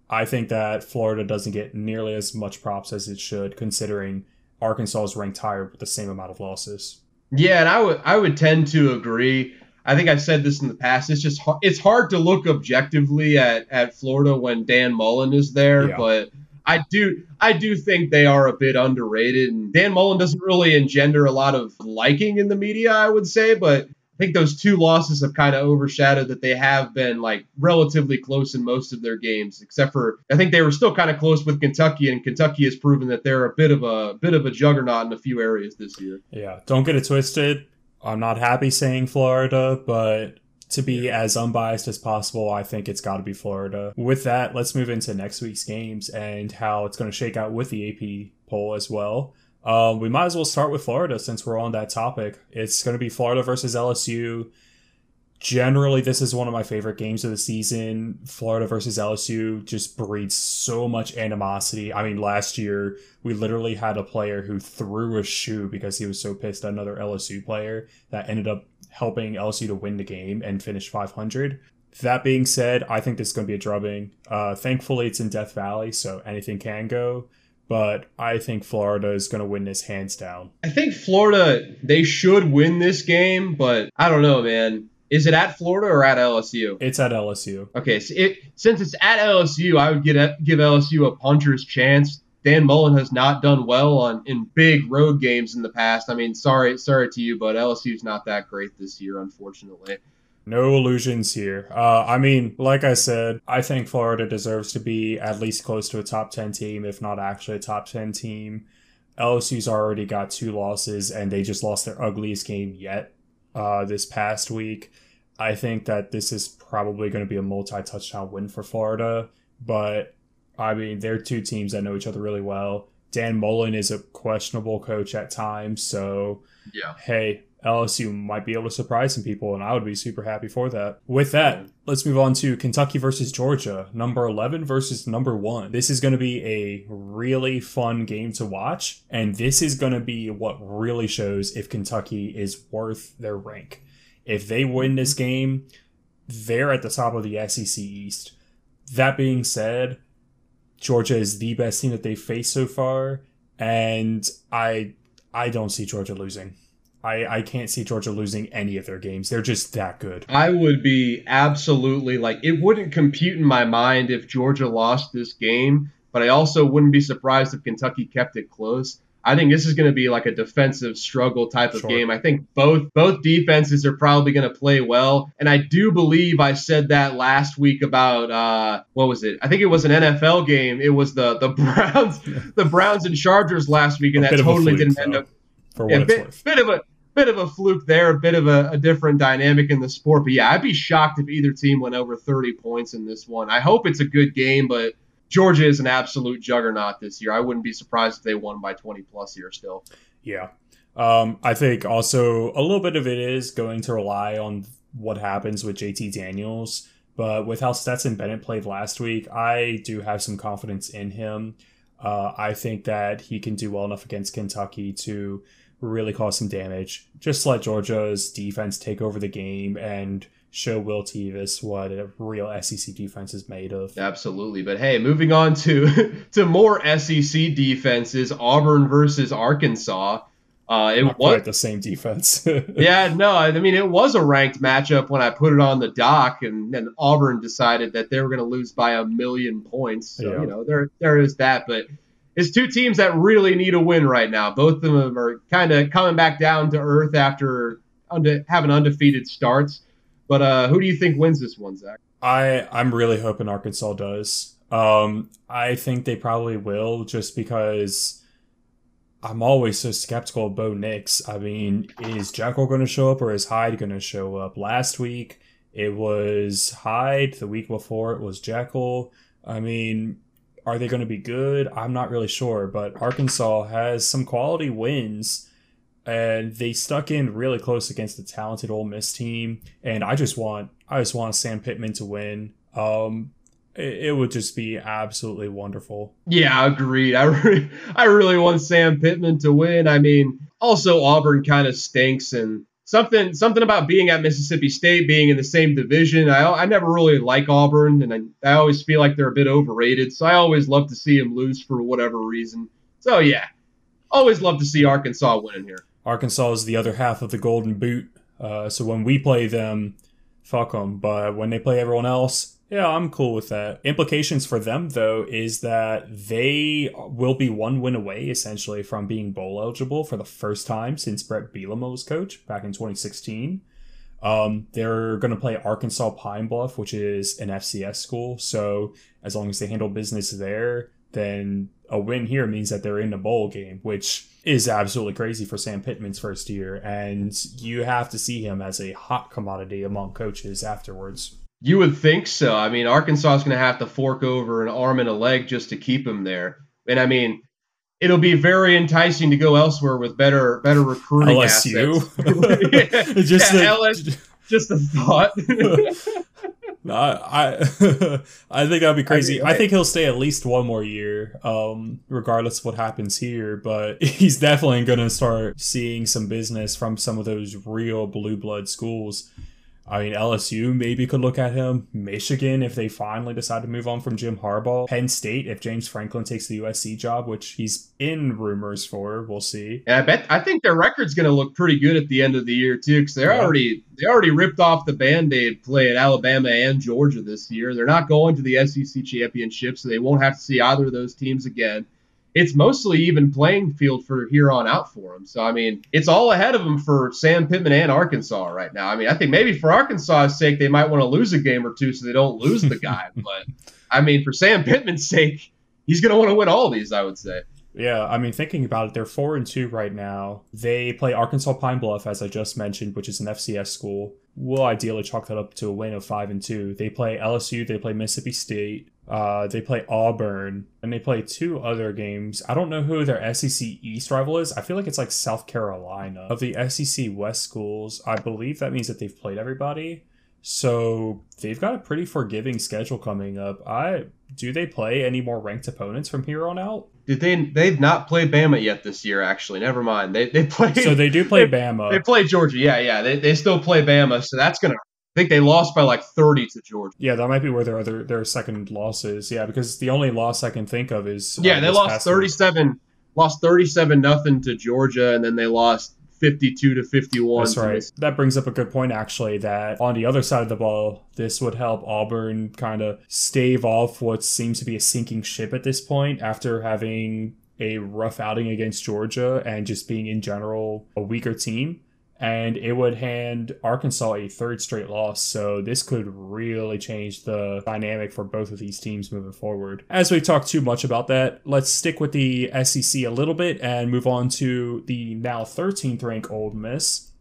I think that Florida doesn't get nearly as much props as it should, considering Arkansas is ranked higher with the same amount of losses. Yeah, and I would I would tend to agree. I think I've said this in the past. It's just it's hard to look objectively at, at Florida when Dan Mullen is there, Yeah. but I do I do think they are a bit underrated. And Dan Mullen doesn't really engender a lot of liking in the media, I would say, but I think those two losses have kind of overshadowed that they have been like relatively close in most of their games, except for I think they were still kind of close with Kentucky, and Kentucky has proven that they're a bit of a bit of a juggernaut in a few areas this year. Yeah, don't get it twisted. I'm not happy saying Florida, but to be as unbiased as possible, I think it's got to be Florida. With that, let's move into next week's games and how it's going to shake out with the AP poll as well. Um, we might as well start with Florida since we're on that topic. It's going to be Florida versus LSU. Generally, this is one of my favorite games of the season. Florida versus LSU just breeds so much animosity. I mean, last year we literally had a player who threw a shoe because he was so pissed at another LSU player that ended up helping LSU to win the game and finish 500. That being said, I think this is going to be a drubbing. Uh, thankfully, it's in Death Valley, so anything can go. But I think Florida is going to win this hands down. I think Florida they should win this game, but I don't know, man. Is it at Florida or at LSU? It's at LSU. Okay, so it, since it's at LSU, I would get give LSU a puncher's chance. Dan Mullen has not done well on in big road games in the past. I mean, sorry, sorry to you, but LSU's not that great this year, unfortunately. No illusions here. Uh, I mean, like I said, I think Florida deserves to be at least close to a top 10 team, if not actually a top 10 team. LSU's already got two losses, and they just lost their ugliest game yet uh, this past week. I think that this is probably going to be a multi touchdown win for Florida, but I mean, they're two teams that know each other really well. Dan Mullen is a questionable coach at times, so Yeah. hey, LSU might be able to surprise some people, and I would be super happy for that. With that, let's move on to Kentucky versus Georgia, number 11 versus number 1. This is going to be a really fun game to watch, and this is going to be what really shows if Kentucky is worth their rank. If they win this mm-hmm. game, they're at the top of the SEC East. That being said, Georgia is the best team that they've faced so far, and I I don't see Georgia losing. I, I can't see Georgia losing any of their games. They're just that good. I would be absolutely like it wouldn't compute in my mind if Georgia lost this game, but I also wouldn't be surprised if Kentucky kept it close. I think this is going to be like a defensive struggle type of Sure. game. I think both both defenses are probably going to play well, and I do believe I said that last week about uh, what was it? I think it was an NFL game. It was the the Browns, the Browns and Chargers last week, and that bit of a totally fluke, didn't end though, up For what yeah, it's bit, worth. bit of a bit of a fluke there, a bit of a, a different dynamic in the sport. But yeah, I'd be shocked if either team went over 30 points in this one. I hope it's a good game, but Georgia is an absolute juggernaut this year. I wouldn't be surprised if they won by 20 plus here still. Yeah. Um, I think also a little bit of it is going to rely on what happens with JT Daniels. But with how Stetson Bennett played last week, I do have some confidence in him. Uh, I think that he can do well enough against Kentucky to really cause some damage. Just let Georgia's defense take over the game and show Will Levis what a real SEC defense is made of. Absolutely. But hey, moving on to to more SEC defenses, Auburn versus Arkansas. Uh, it Not was quite the same defense. yeah, no, I mean it was a ranked matchup when I put it on the dock, and then Auburn decided that they were going to lose by a million points. So Yeah. you know there there is that, but it's two teams that really need a win right now. Both of them are kind of coming back down to earth after unde- having undefeated starts. But uh, who do you think wins this one, Zach? I I'm really hoping Arkansas does. Um, I think they probably will, just because I'm always so skeptical of Bo Nix. I mean, is Jekyll going to show up or is Hyde going to show up? Last week it was Hyde. The week before it was Jekyll. I mean, are they going to be good? I'm not really sure, but Arkansas has some quality wins. And they stuck in really close against the talented Ole Miss team, and I just want I just want Sam Pittman to win. Um, it, it would just be absolutely wonderful. Yeah, agreed. I re- I really want Sam Pittman to win. I mean, also Auburn kind of stinks, and something something about being at Mississippi State, being in the same division. I I never really like Auburn, and I, I always feel like they're a bit overrated. So I always love to see them lose for whatever reason. So yeah, always love to see Arkansas winning here. Arkansas is the other half of the Golden Boot. Uh, so when we play them, fuck them. But when they play everyone else, yeah, I'm cool with that. Implications for them, though, is that they will be one win away, essentially, from being bowl eligible for the first time since Bret Bielema was coach back in 2016. Um, they're going to play Arkansas Pine Bluff, which is an FCS school. So as long as they handle business there, then a win here means that they're in a bowl game, which is absolutely crazy for Sam Pittman's first year. And you have to see him as a hot commodity among coaches afterwards. You would think so. I mean, Arkansas is going to have to fork over an arm and a leg just to keep him there. And I mean, it'll be very enticing to go elsewhere with better better recruiting LSU. yeah, Just yeah, the- LS, just a thought. I I, I think that'd be crazy. I, I think he'll stay at least one more year, um, regardless of what happens here. But he's definitely going to start seeing some business from some of those real blue blood schools. I mean, LSU maybe could look at him. Michigan, if they finally decide to move on from Jim Harbaugh. Penn State, if James Franklin takes the USC job, which he's in rumors for, we'll see. and I bet I think their record's going to look pretty good at the end of the year too, because they're Yeah. already they already ripped off the band-aid play at Alabama and Georgia this year. They're not going to the SEC championship, so they won't have to see either of those teams again. It's mostly even playing field for here on out for them. So I mean, it's all ahead of them for Sam Pittman and Arkansas right now. I mean, I think maybe for Arkansas's sake, they might want to lose a game or two so they don't lose the guy. but I mean, for Sam Pittman's sake, he's going to want to win all these. I would say. Yeah, I mean, thinking about it, they're four and two right now. They play Arkansas Pine Bluff, as I just mentioned, which is an FCS school. We'll ideally chalk that up to a win of five and two. They play LSU, they play Mississippi State, Uh, they play Auburn, and they play two other games. I don't know who their SEC East rival is. I feel like it's like South Carolina. Of the SEC West schools, I believe that means that they've played everybody. So they've got a pretty forgiving schedule coming up. I do they play any more ranked opponents from here on out? Did they? They've not played Bama yet this year. Actually, never mind. They they play. So they do play Bama. They play Georgia. Yeah, yeah. They, they still play Bama. So that's gonna. I think they lost by like thirty to Georgia. Yeah, that might be where their other their second loss is. Yeah, because the only loss I can think of is uh, yeah they lost thirty seven. Lost thirty seven nothing to Georgia, and then they lost 52 to 51. That's right. That brings up a good point, actually, that on the other side of the ball, this would help Auburn kind of stave off what seems to be a sinking ship at this point after having a rough outing against Georgia and just being in general a weaker team and it would hand Arkansas a third straight loss. So this could really change the dynamic for both of these teams moving forward. As we talk too much about that, let's stick with the SEC a little bit and move on to the now 13th ranked Ole Miss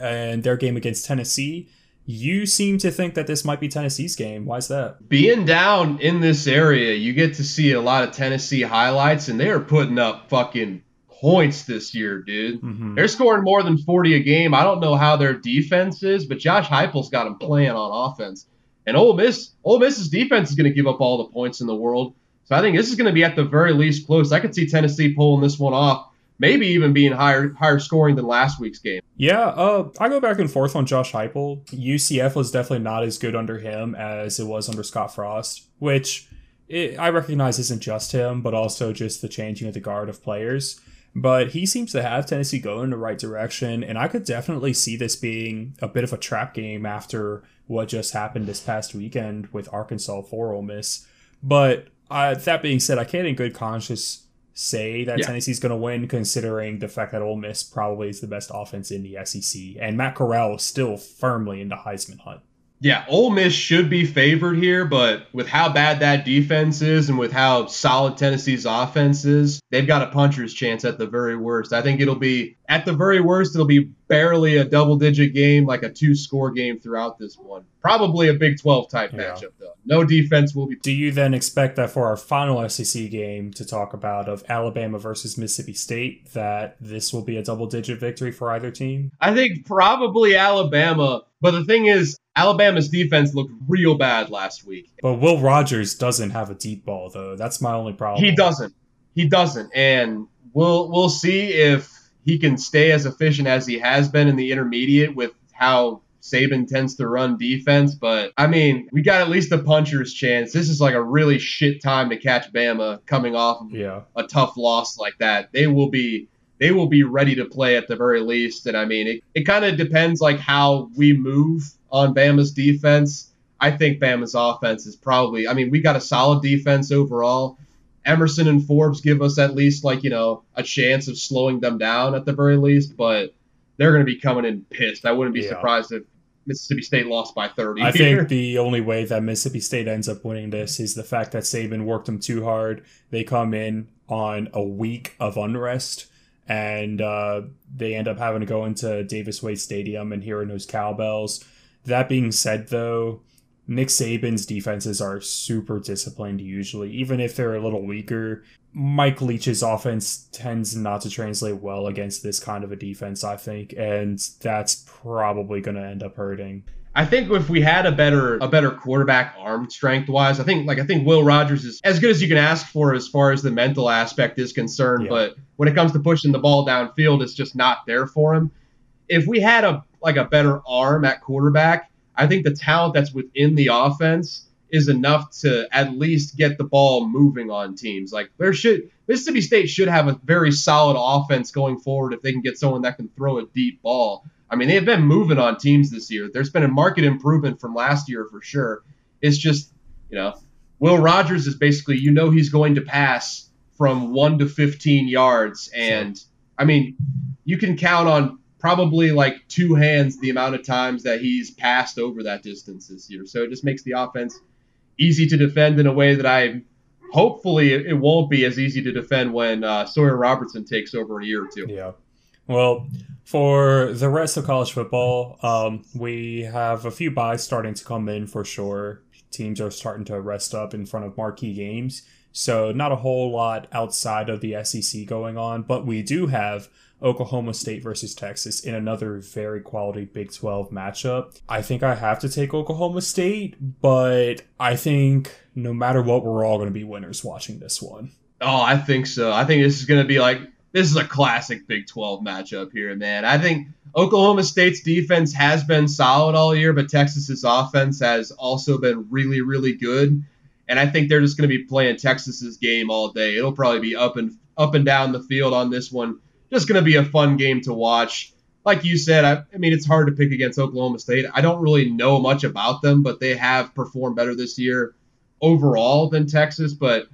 and their game against Tennessee. You seem to think that this might be Tennessee's game. Why is that? Being down in this area, you get to see a lot of Tennessee highlights, and they are putting up fucking points this year, dude. Mm-hmm. They're scoring more than 40 a game. I don't know how their defense is, but Josh Heupel's got them playing on offense. And Ole Miss, Ole Miss's defense is going to give up all the points in the world. So I think this is going to be at the very least close. I could see Tennessee pulling this one off, maybe even being higher higher scoring than last week's game. Yeah, uh, I go back and forth on Josh Heupel. UCF was definitely not as good under him as it was under Scott Frost, which it, I recognize isn't just him, but also just the changing of the guard of players. But he seems to have Tennessee going in the right direction, and I could definitely see this being a bit of a trap game after what just happened this past weekend with Arkansas for Ole Miss. But uh, that being said, I can't in good conscience say that yeah. Tennessee's going to win, considering the fact that Ole Miss probably is the best offense in the SEC, and Matt Corral is still firmly in the Heisman hunt. Yeah, Ole Miss should be favored here, but with how bad that defense is and with how solid Tennessee's offense is, they've got a puncher's chance at the very worst. I think it'll be, at the very worst, it'll be barely a double digit game, like a two score game throughout this one. Probably a Big 12 type yeah. matchup, though. No defense will be. Do you then expect that for our final SEC game to talk about of Alabama versus Mississippi State, that this will be a double digit victory for either team? I think probably Alabama. But the thing is, Alabama's defense looked real bad last week. But Will Rogers doesn't have a deep ball though. That's my only problem. He doesn't. He doesn't. And we'll we'll see if he can stay as efficient as he has been in the intermediate with how Saban tends to run defense, but I mean, we got at least a puncher's chance. This is like a really shit time to catch Bama coming off of yeah. a tough loss like that. They will be they will be ready to play at the very least. And I mean, it, it kind of depends like how we move on Bama's defense. I think Bama's offense is probably, I mean, we got a solid defense overall. Emerson and Forbes give us at least like, you know, a chance of slowing them down at the very least, but they're going to be coming in pissed. I wouldn't be yeah. surprised if Mississippi State lost by 30. I think the only way that Mississippi State ends up winning this is the fact that Saban worked them too hard. They come in on a week of unrest and uh, they end up having to go into Davis Wade Stadium and hearing those cowbells. That being said, though, Nick Saban's defenses are super disciplined usually, even if they're a little weaker. Mike Leach's offense tends not to translate well against this kind of a defense, I think, and that's probably going to end up hurting. I think if we had a better a better quarterback arm strength wise, I think like I think Will Rogers is as good as you can ask for as far as the mental aspect is concerned. Yeah. But when it comes to pushing the ball downfield, it's just not there for him. If we had a like a better arm at quarterback, I think the talent that's within the offense is enough to at least get the ball moving on teams. Like there should Mississippi State should have a very solid offense going forward if they can get someone that can throw a deep ball. I mean, they have been moving on teams this year. There's been a market improvement from last year for sure. It's just, you know, Will Rogers is basically, you know, he's going to pass from 1 to 15 yards. And, I mean, you can count on probably like two hands the amount of times that he's passed over that distance this year. So it just makes the offense easy to defend in a way that I hopefully it won't be as easy to defend when uh, Sawyer Robertson takes over in a year or two. Yeah. Well, for the rest of college football, um, we have a few buys starting to come in for sure. teams are starting to rest up in front of marquee games. So, not a whole lot outside of the SEC going on, but we do have Oklahoma State versus Texas in another very quality Big 12 matchup. I think I have to take Oklahoma State, but I think no matter what, we're all going to be winners watching this one. Oh, I think so. I think this is going to be like this is a classic Big 12 matchup here, man. I think Oklahoma State's defense has been solid all year, but Texas's offense has also been really, really good. And I think they're just going to be playing Texas's game all day. It'll probably be up and up and down the field on this one. Just going to be a fun game to watch. Like you said, I, I mean, it's hard to pick against Oklahoma State. I don't really know much about them, but they have performed better this year overall than Texas. But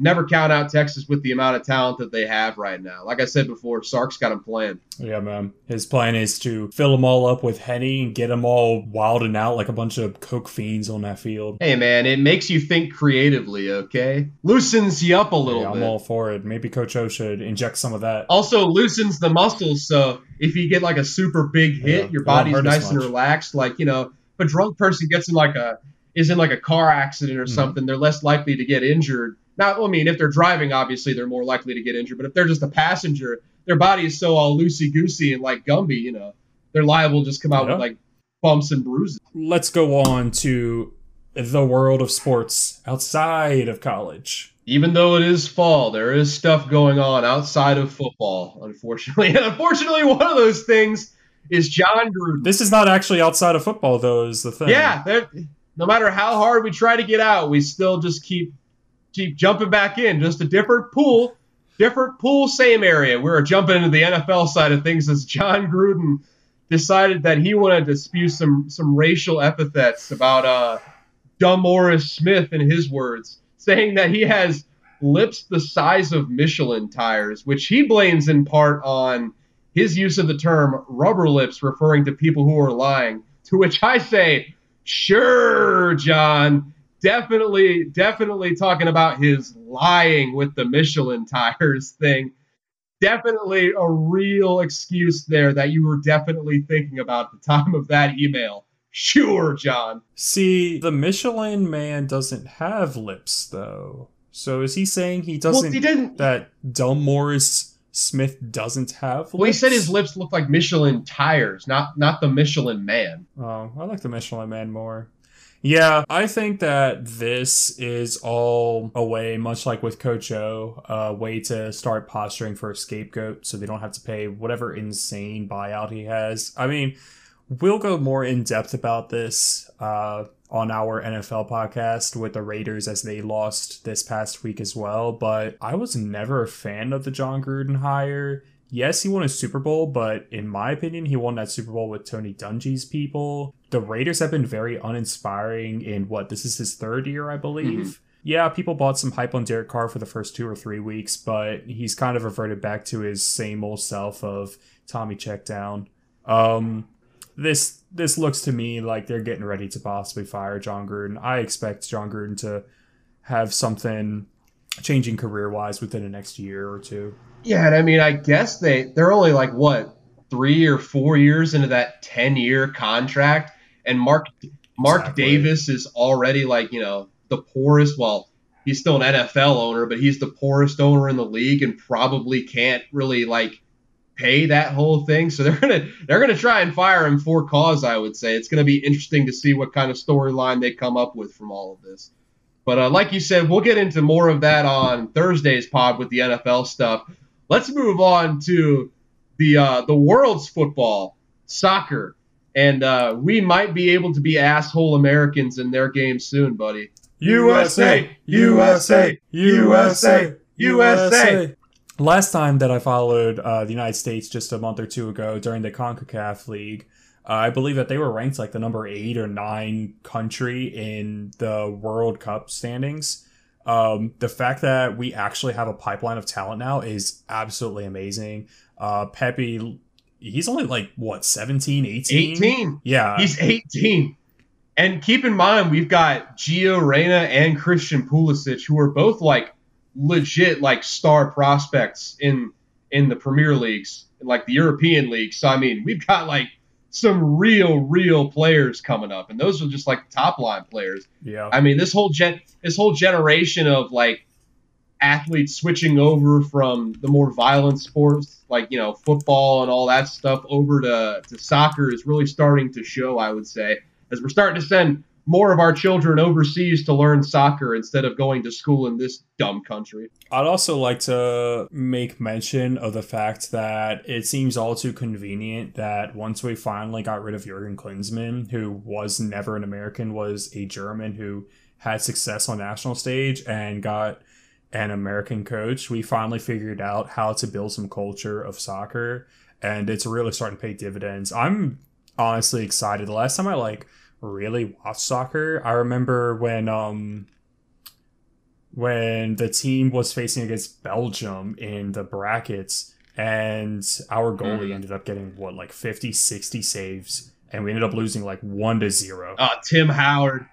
never count out Texas with the amount of talent that they have right now. Like I said before, Sark's got him playing. Yeah, man. His plan is to fill them all up with Henny and get them all wilding out like a bunch of coke fiends on that field. Hey, man, it makes you think creatively, okay? Loosens you up a little yeah, I'm bit. all for it. Maybe Coach O should inject some of that. Also loosens the muscles, so if you get like a super big hit, Yeah, your body's nice and relaxed. Like, you know, if a drunk person gets in like a is in like a car accident or Mhm. something, they're less likely to get injured. Not, I mean, if they're driving, obviously they're more likely to get injured. But if they're just a passenger, their body is so all loosey goosey and like Gumby, you know, they're liable to just come out Yeah. with like bumps and bruises. Let's go on to the world of sports outside of college. Even though it is fall, there is stuff going on outside of football, unfortunately. And unfortunately, one of those things is Jon Gruden. This is not actually outside of football, though, is the thing. Yeah, no matter how hard we try to get out, we still just keep keep jumping back in. Just a different pool, different pool, same area. We were jumping into the NFL side of things as Jon Gruden decided that he wanted to spew some some racial epithets about uh, Dumb Morris Smith, in his words, saying that he has lips the size of Michelin tires, which he blames in part on his use of the term rubber lips, referring to people who are lying. To which I say, sure, John. Definitely, definitely talking about his lying with the Michelin tires thing. Definitely a real excuse there that you were definitely thinking about at the time of that email. Sure, John. See, the Michelin man doesn't have lips, though. So is he saying he doesn't. he didn't. that Dumb Morris Smith doesn't have lips? Well, he said his lips look like Michelin tires, not not the Michelin man. Oh, I like the Michelin Man more. Yeah, I think that this is all a way, much like with Coach O, a way to start posturing for a scapegoat so they don't have to pay whatever insane buyout he has. I mean, we'll go more in depth about this uh, on our NFL podcast with the Raiders as they lost this past week as well. But I was never a fan of the Jon Gruden hire. Yes, he won a Super Bowl, but in my opinion, he won that Super Bowl with Tony Dungy's people. The Raiders have been very uninspiring in what this is his third year, I believe. Yeah, people bought some hype on Derek Carr for the first two or three weeks, but he's kind of reverted back to his same old self of Tommy check down. Um, this this looks to me like they're getting ready to possibly fire Jon Gruden. I expect Jon Gruden to have something changing career wise within the next year or two. Yeah, and I mean, I guess they they're only like what three or four years into that ten year contract, and Mark Mark Exactly. Davis is already like you know the poorest. Well, he's still an NFL owner, but he's the poorest owner in the league, and probably can't really like pay that whole thing. So they're gonna they're gonna try and fire him for cause. I would say it's gonna be interesting to see what kind of storyline they come up with from all of this. But uh, like you said, we'll get into more of that on Thursday's pod with the NFL stuff. Let's move on to the uh, the world's football, soccer, and uh, we might be able to be asshole Americans in their game soon, buddy. USA, USA, USA, USA. Last time that I followed uh, the United States just a month or two ago during the CONCACAF League, uh, I believe that they were ranked like the number eight or nine country in the World Cup standings. Um, the fact that we actually have a pipeline of talent now is absolutely amazing. Uh, Pepi, he's only like, what, 17, 18? 18. Yeah. He's 18. And keep in mind, we've got Gio Reyna and Christian Pulisic, who are both like legit like star prospects in in the Premier Leagues, like the European leagues. So I mean, we've got like some real, real players coming up, and those are just like top line players. Yeah. I mean, this whole gen, this whole generation of like athletes switching over from the more violent sports like you know football and all that stuff over to, to soccer is really starting to show i would say as we're starting to send more of our children overseas to learn soccer instead of going to school in this dumb country. I'd also like to make mention of the fact that it seems all too convenient that once we finally got rid of Jurgen Klinsmann, who was never an American, was a German who had success on national stage and got an American coach, we finally figured out how to build some culture of soccer and it's really starting to pay dividends. I'm honestly excited. The last time I like really watched soccer, I remember when um when the team was facing against Belgium in the brackets and our goalie Mhm. ended up getting what like 50 60 saves and we ended up losing like 1 to 0. uh, tim howard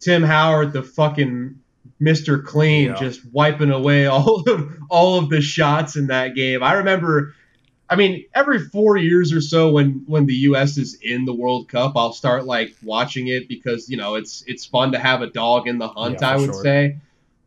tim howard the fucking mr clean Yeah. just wiping away all of all of the shots in that game i remember I mean, every four years or so, when when the U.S. is in the World Cup, I'll start like watching it because you know it's it's fun to have a dog in the hunt. Yeah, I would sure. say,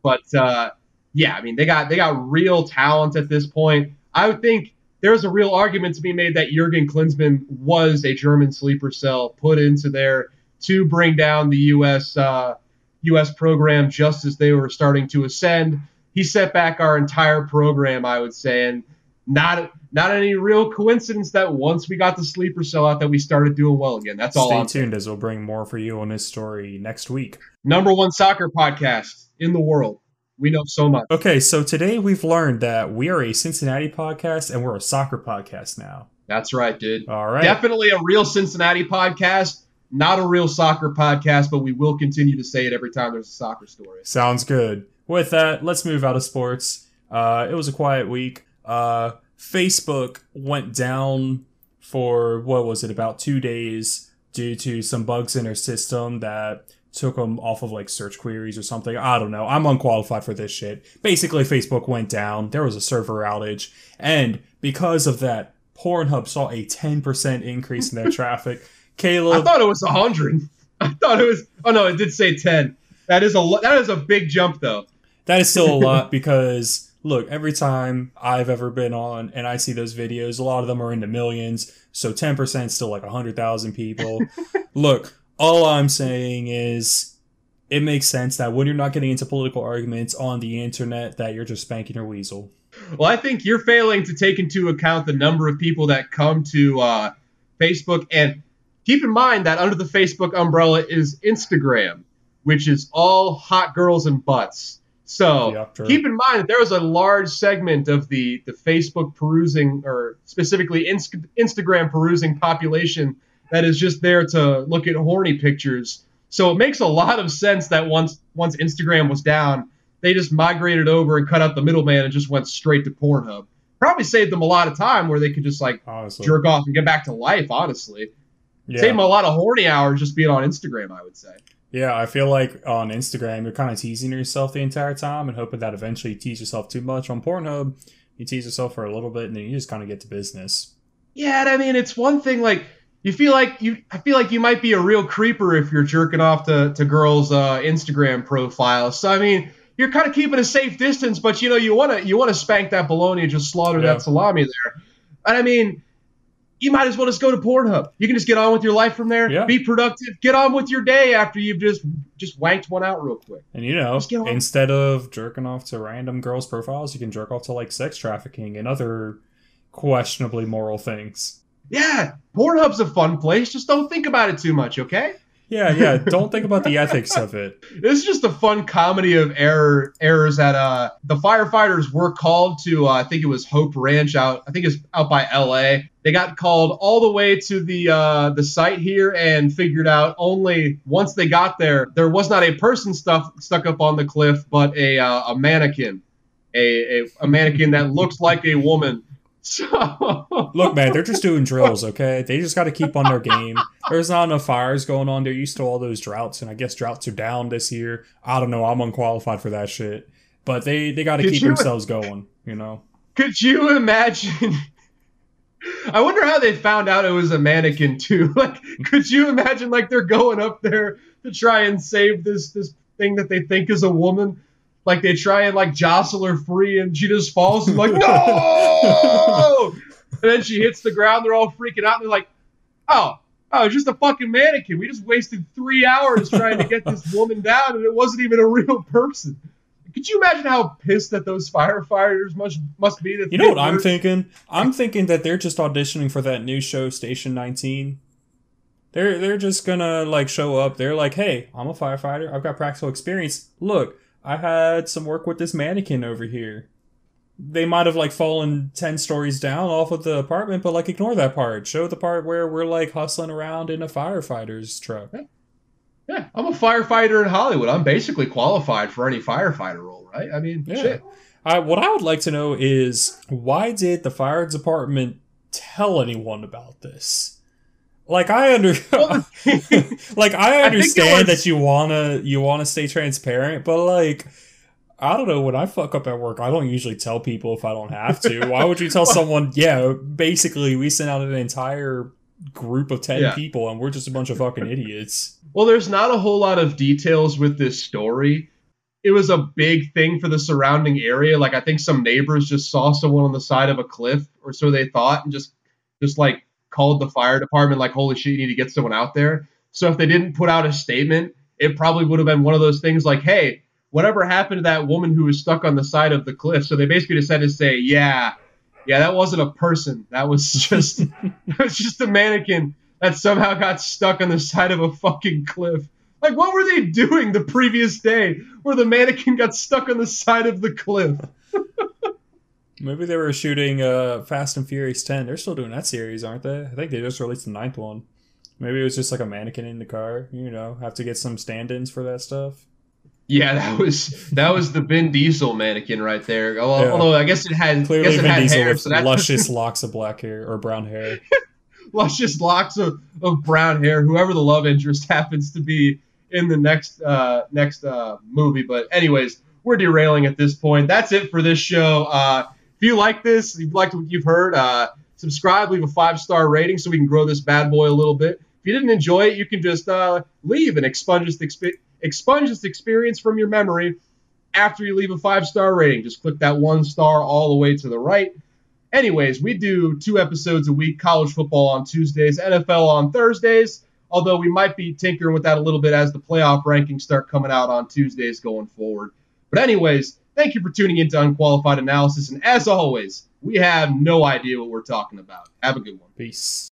but uh, yeah, I mean they got they got real talent at this point. I would think there's a real argument to be made that Jurgen Klinsmann was a German sleeper cell put into there to bring down the U.S. Uh, U.S. program just as they were starting to ascend. He set back our entire program, I would say, and not not any real coincidence that once we got the sleeper cell out that we started doing well again. That's all Stay I'm saying. tuned as we'll bring more for you on this story next week. Number one soccer podcast in the world. We know so much. Okay, so today we've learned that we are a Cincinnati podcast and we're a soccer podcast now. That's right, dude. All right. Definitely a real Cincinnati podcast, not a real soccer podcast, but we will continue to say it every time there's a soccer story. Sounds good. With that, let's move out of sports. Uh, it was a quiet week. Uh, Facebook went down for what was it about two days due to some bugs in their system that took them off of like search queries or something. I don't know. I'm unqualified for this shit. Basically, Facebook went down. There was a server outage, and because of that, Pornhub saw a 10% increase in their traffic. I thought it was hundred. I thought it was. Oh no, it did say ten. That is a lo- that is a big jump though. That is still a lot because look, every time I've ever been on and I see those videos, a lot of them are in the millions. So 10% is still like 100,000 people. look, all I'm saying is it makes sense that when you're not getting into political arguments on the internet that you're just spanking your weasel. Well, I think you're failing to take into account the number of people that come to uh, Facebook. And keep in mind that under the Facebook umbrella is Instagram, which is all hot girls and butts. So true. keep in mind that there was a large segment of the, the Facebook perusing, or specifically Inst- Instagram perusing population that is just there to look at horny pictures. So it makes a lot of sense that once once Instagram was down, they just migrated over and cut out the middleman and just went straight to Pornhub. Probably saved them a lot of time where they could just like Honestly. jerk off and get back to life. Honestly, Yeah. save them a lot of horny hours just being on Instagram. I would say. Yeah, I feel like on Instagram you're kind of teasing yourself the entire time and hoping that eventually you tease yourself too much. On Pornhub, you tease yourself for a little bit and then you just kind of get to business. Yeah, and I mean it's one thing like you feel like you I feel like you might be a real creeper if you're jerking off to, to girls' uh, Instagram profiles. So I mean you're kind of keeping a safe distance, but you know you want to you want to spank that bologna and just slaughter Yeah. that salami there. And I mean you might as well just go to Pornhub. You can just get on with your life from there. Yeah. Be productive. Get on with your day after you've just just wanked one out real quick. And you know, Just get on. instead of jerking off to random girls' profiles, you can jerk off to like sex trafficking and other questionably moral things. Yeah, Pornhub's a fun place. Just don't think about it too much, okay? Yeah, yeah. don't think about the ethics of it. This is just a fun comedy of error errors that uh the firefighters were called to uh, I think it was Hope Ranch out I think it's out by LA. They got called all the way to the uh, the site here and figured out only once they got there there was not a person stuff stuck up on the cliff but a uh, a mannequin. A, a, a mannequin that looks like a woman. So Look, man, they're just doing drills, okay? They just got to keep on their game. There's not enough fires going on. They're used to all those droughts, and I guess droughts are down this year. I don't know. I'm unqualified for that shit. But they, they got to keep you- themselves going, you know? Could you imagine? I wonder how they found out it was a mannequin too. Like, could you imagine like they're going up there to try and save this this thing that they think is a woman? Like they try and like jostle her free, and she just falls and like no. and then she hits the ground. They're all freaking out. And they're like, oh, oh, it's just a fucking mannequin. We just wasted three hours trying to get this woman down, and it wasn't even a real person. Could you imagine how pissed that those firefighters must must be? That You know what I'm thinking? I'm thinking that they're just auditioning for that new show, Station 19. They're they're just gonna like show up. They're like, hey, I'm a firefighter. I've got practical experience. Look, I had some work with this mannequin over here. They might have like fallen ten stories down off of the apartment, but like ignore that part. Show the part where we're like hustling around in a firefighter's truck. Yeah, I'm a firefighter in Hollywood. I'm basically qualified for any firefighter role, right? I mean, Yeah. shit. I, what I would like to know is why did the fire department tell anyone about this? Like I under, like I understand was- that you wanna you wanna stay transparent, but like I don't know when I fuck up at work, I don't usually tell people if I don't have to. Why would you tell someone? Yeah, basically we sent out an entire group of ten Yeah. people and we're just a bunch of fucking idiots. Well, there's not a whole lot of details with this story. It was a big thing for the surrounding area. Like I think some neighbors just saw someone on the side of a cliff, or so they thought, and just just like called the fire department, like, "Holy shit, you need to get someone out there." So if they didn't put out a statement, it probably would have been one of those things like, "Hey, whatever happened to that woman who was stuck on the side of the cliff?" So they basically had to say, "Yeah, yeah, that wasn't a person. That was just that was just a mannequin." that somehow got stuck on the side of a fucking cliff. Like, what were they doing the previous day where the mannequin got stuck on the side of the cliff? Maybe they were shooting uh, Fast and Furious 10. They're still doing that series, aren't they? I think they just released the ninth one. Maybe it was just like a mannequin in the car. You know, have to get some stand-ins for that stuff. Yeah, that was that was the Vin Diesel mannequin right there. Although, Yeah. although I guess it had Clearly, guess it Vin had Diesel hair, with so luscious locks of black hair or brown hair. luscious locks of, of brown hair. Whoever the love interest happens to be in the next uh, next uh, movie. But anyways, we're derailing at this point. That's it for this show. Uh, you like this, you liked what you've heard, uh, subscribe, leave a five star rating so we can grow this bad boy a little bit. If you didn't enjoy it, you can just uh, leave and expunge this, exp- expunge this experience from your memory after you leave a five star rating. Just click that one star all the way to the right. Anyways, we do two episodes a week college football on Tuesdays, NFL on Thursdays. Although we might be tinkering with that a little bit as the playoff rankings start coming out on Tuesdays going forward. But, anyways, thank you for tuning into Unqualified Analysis. And as always, we have no idea what we're talking about. Have a good one. Peace.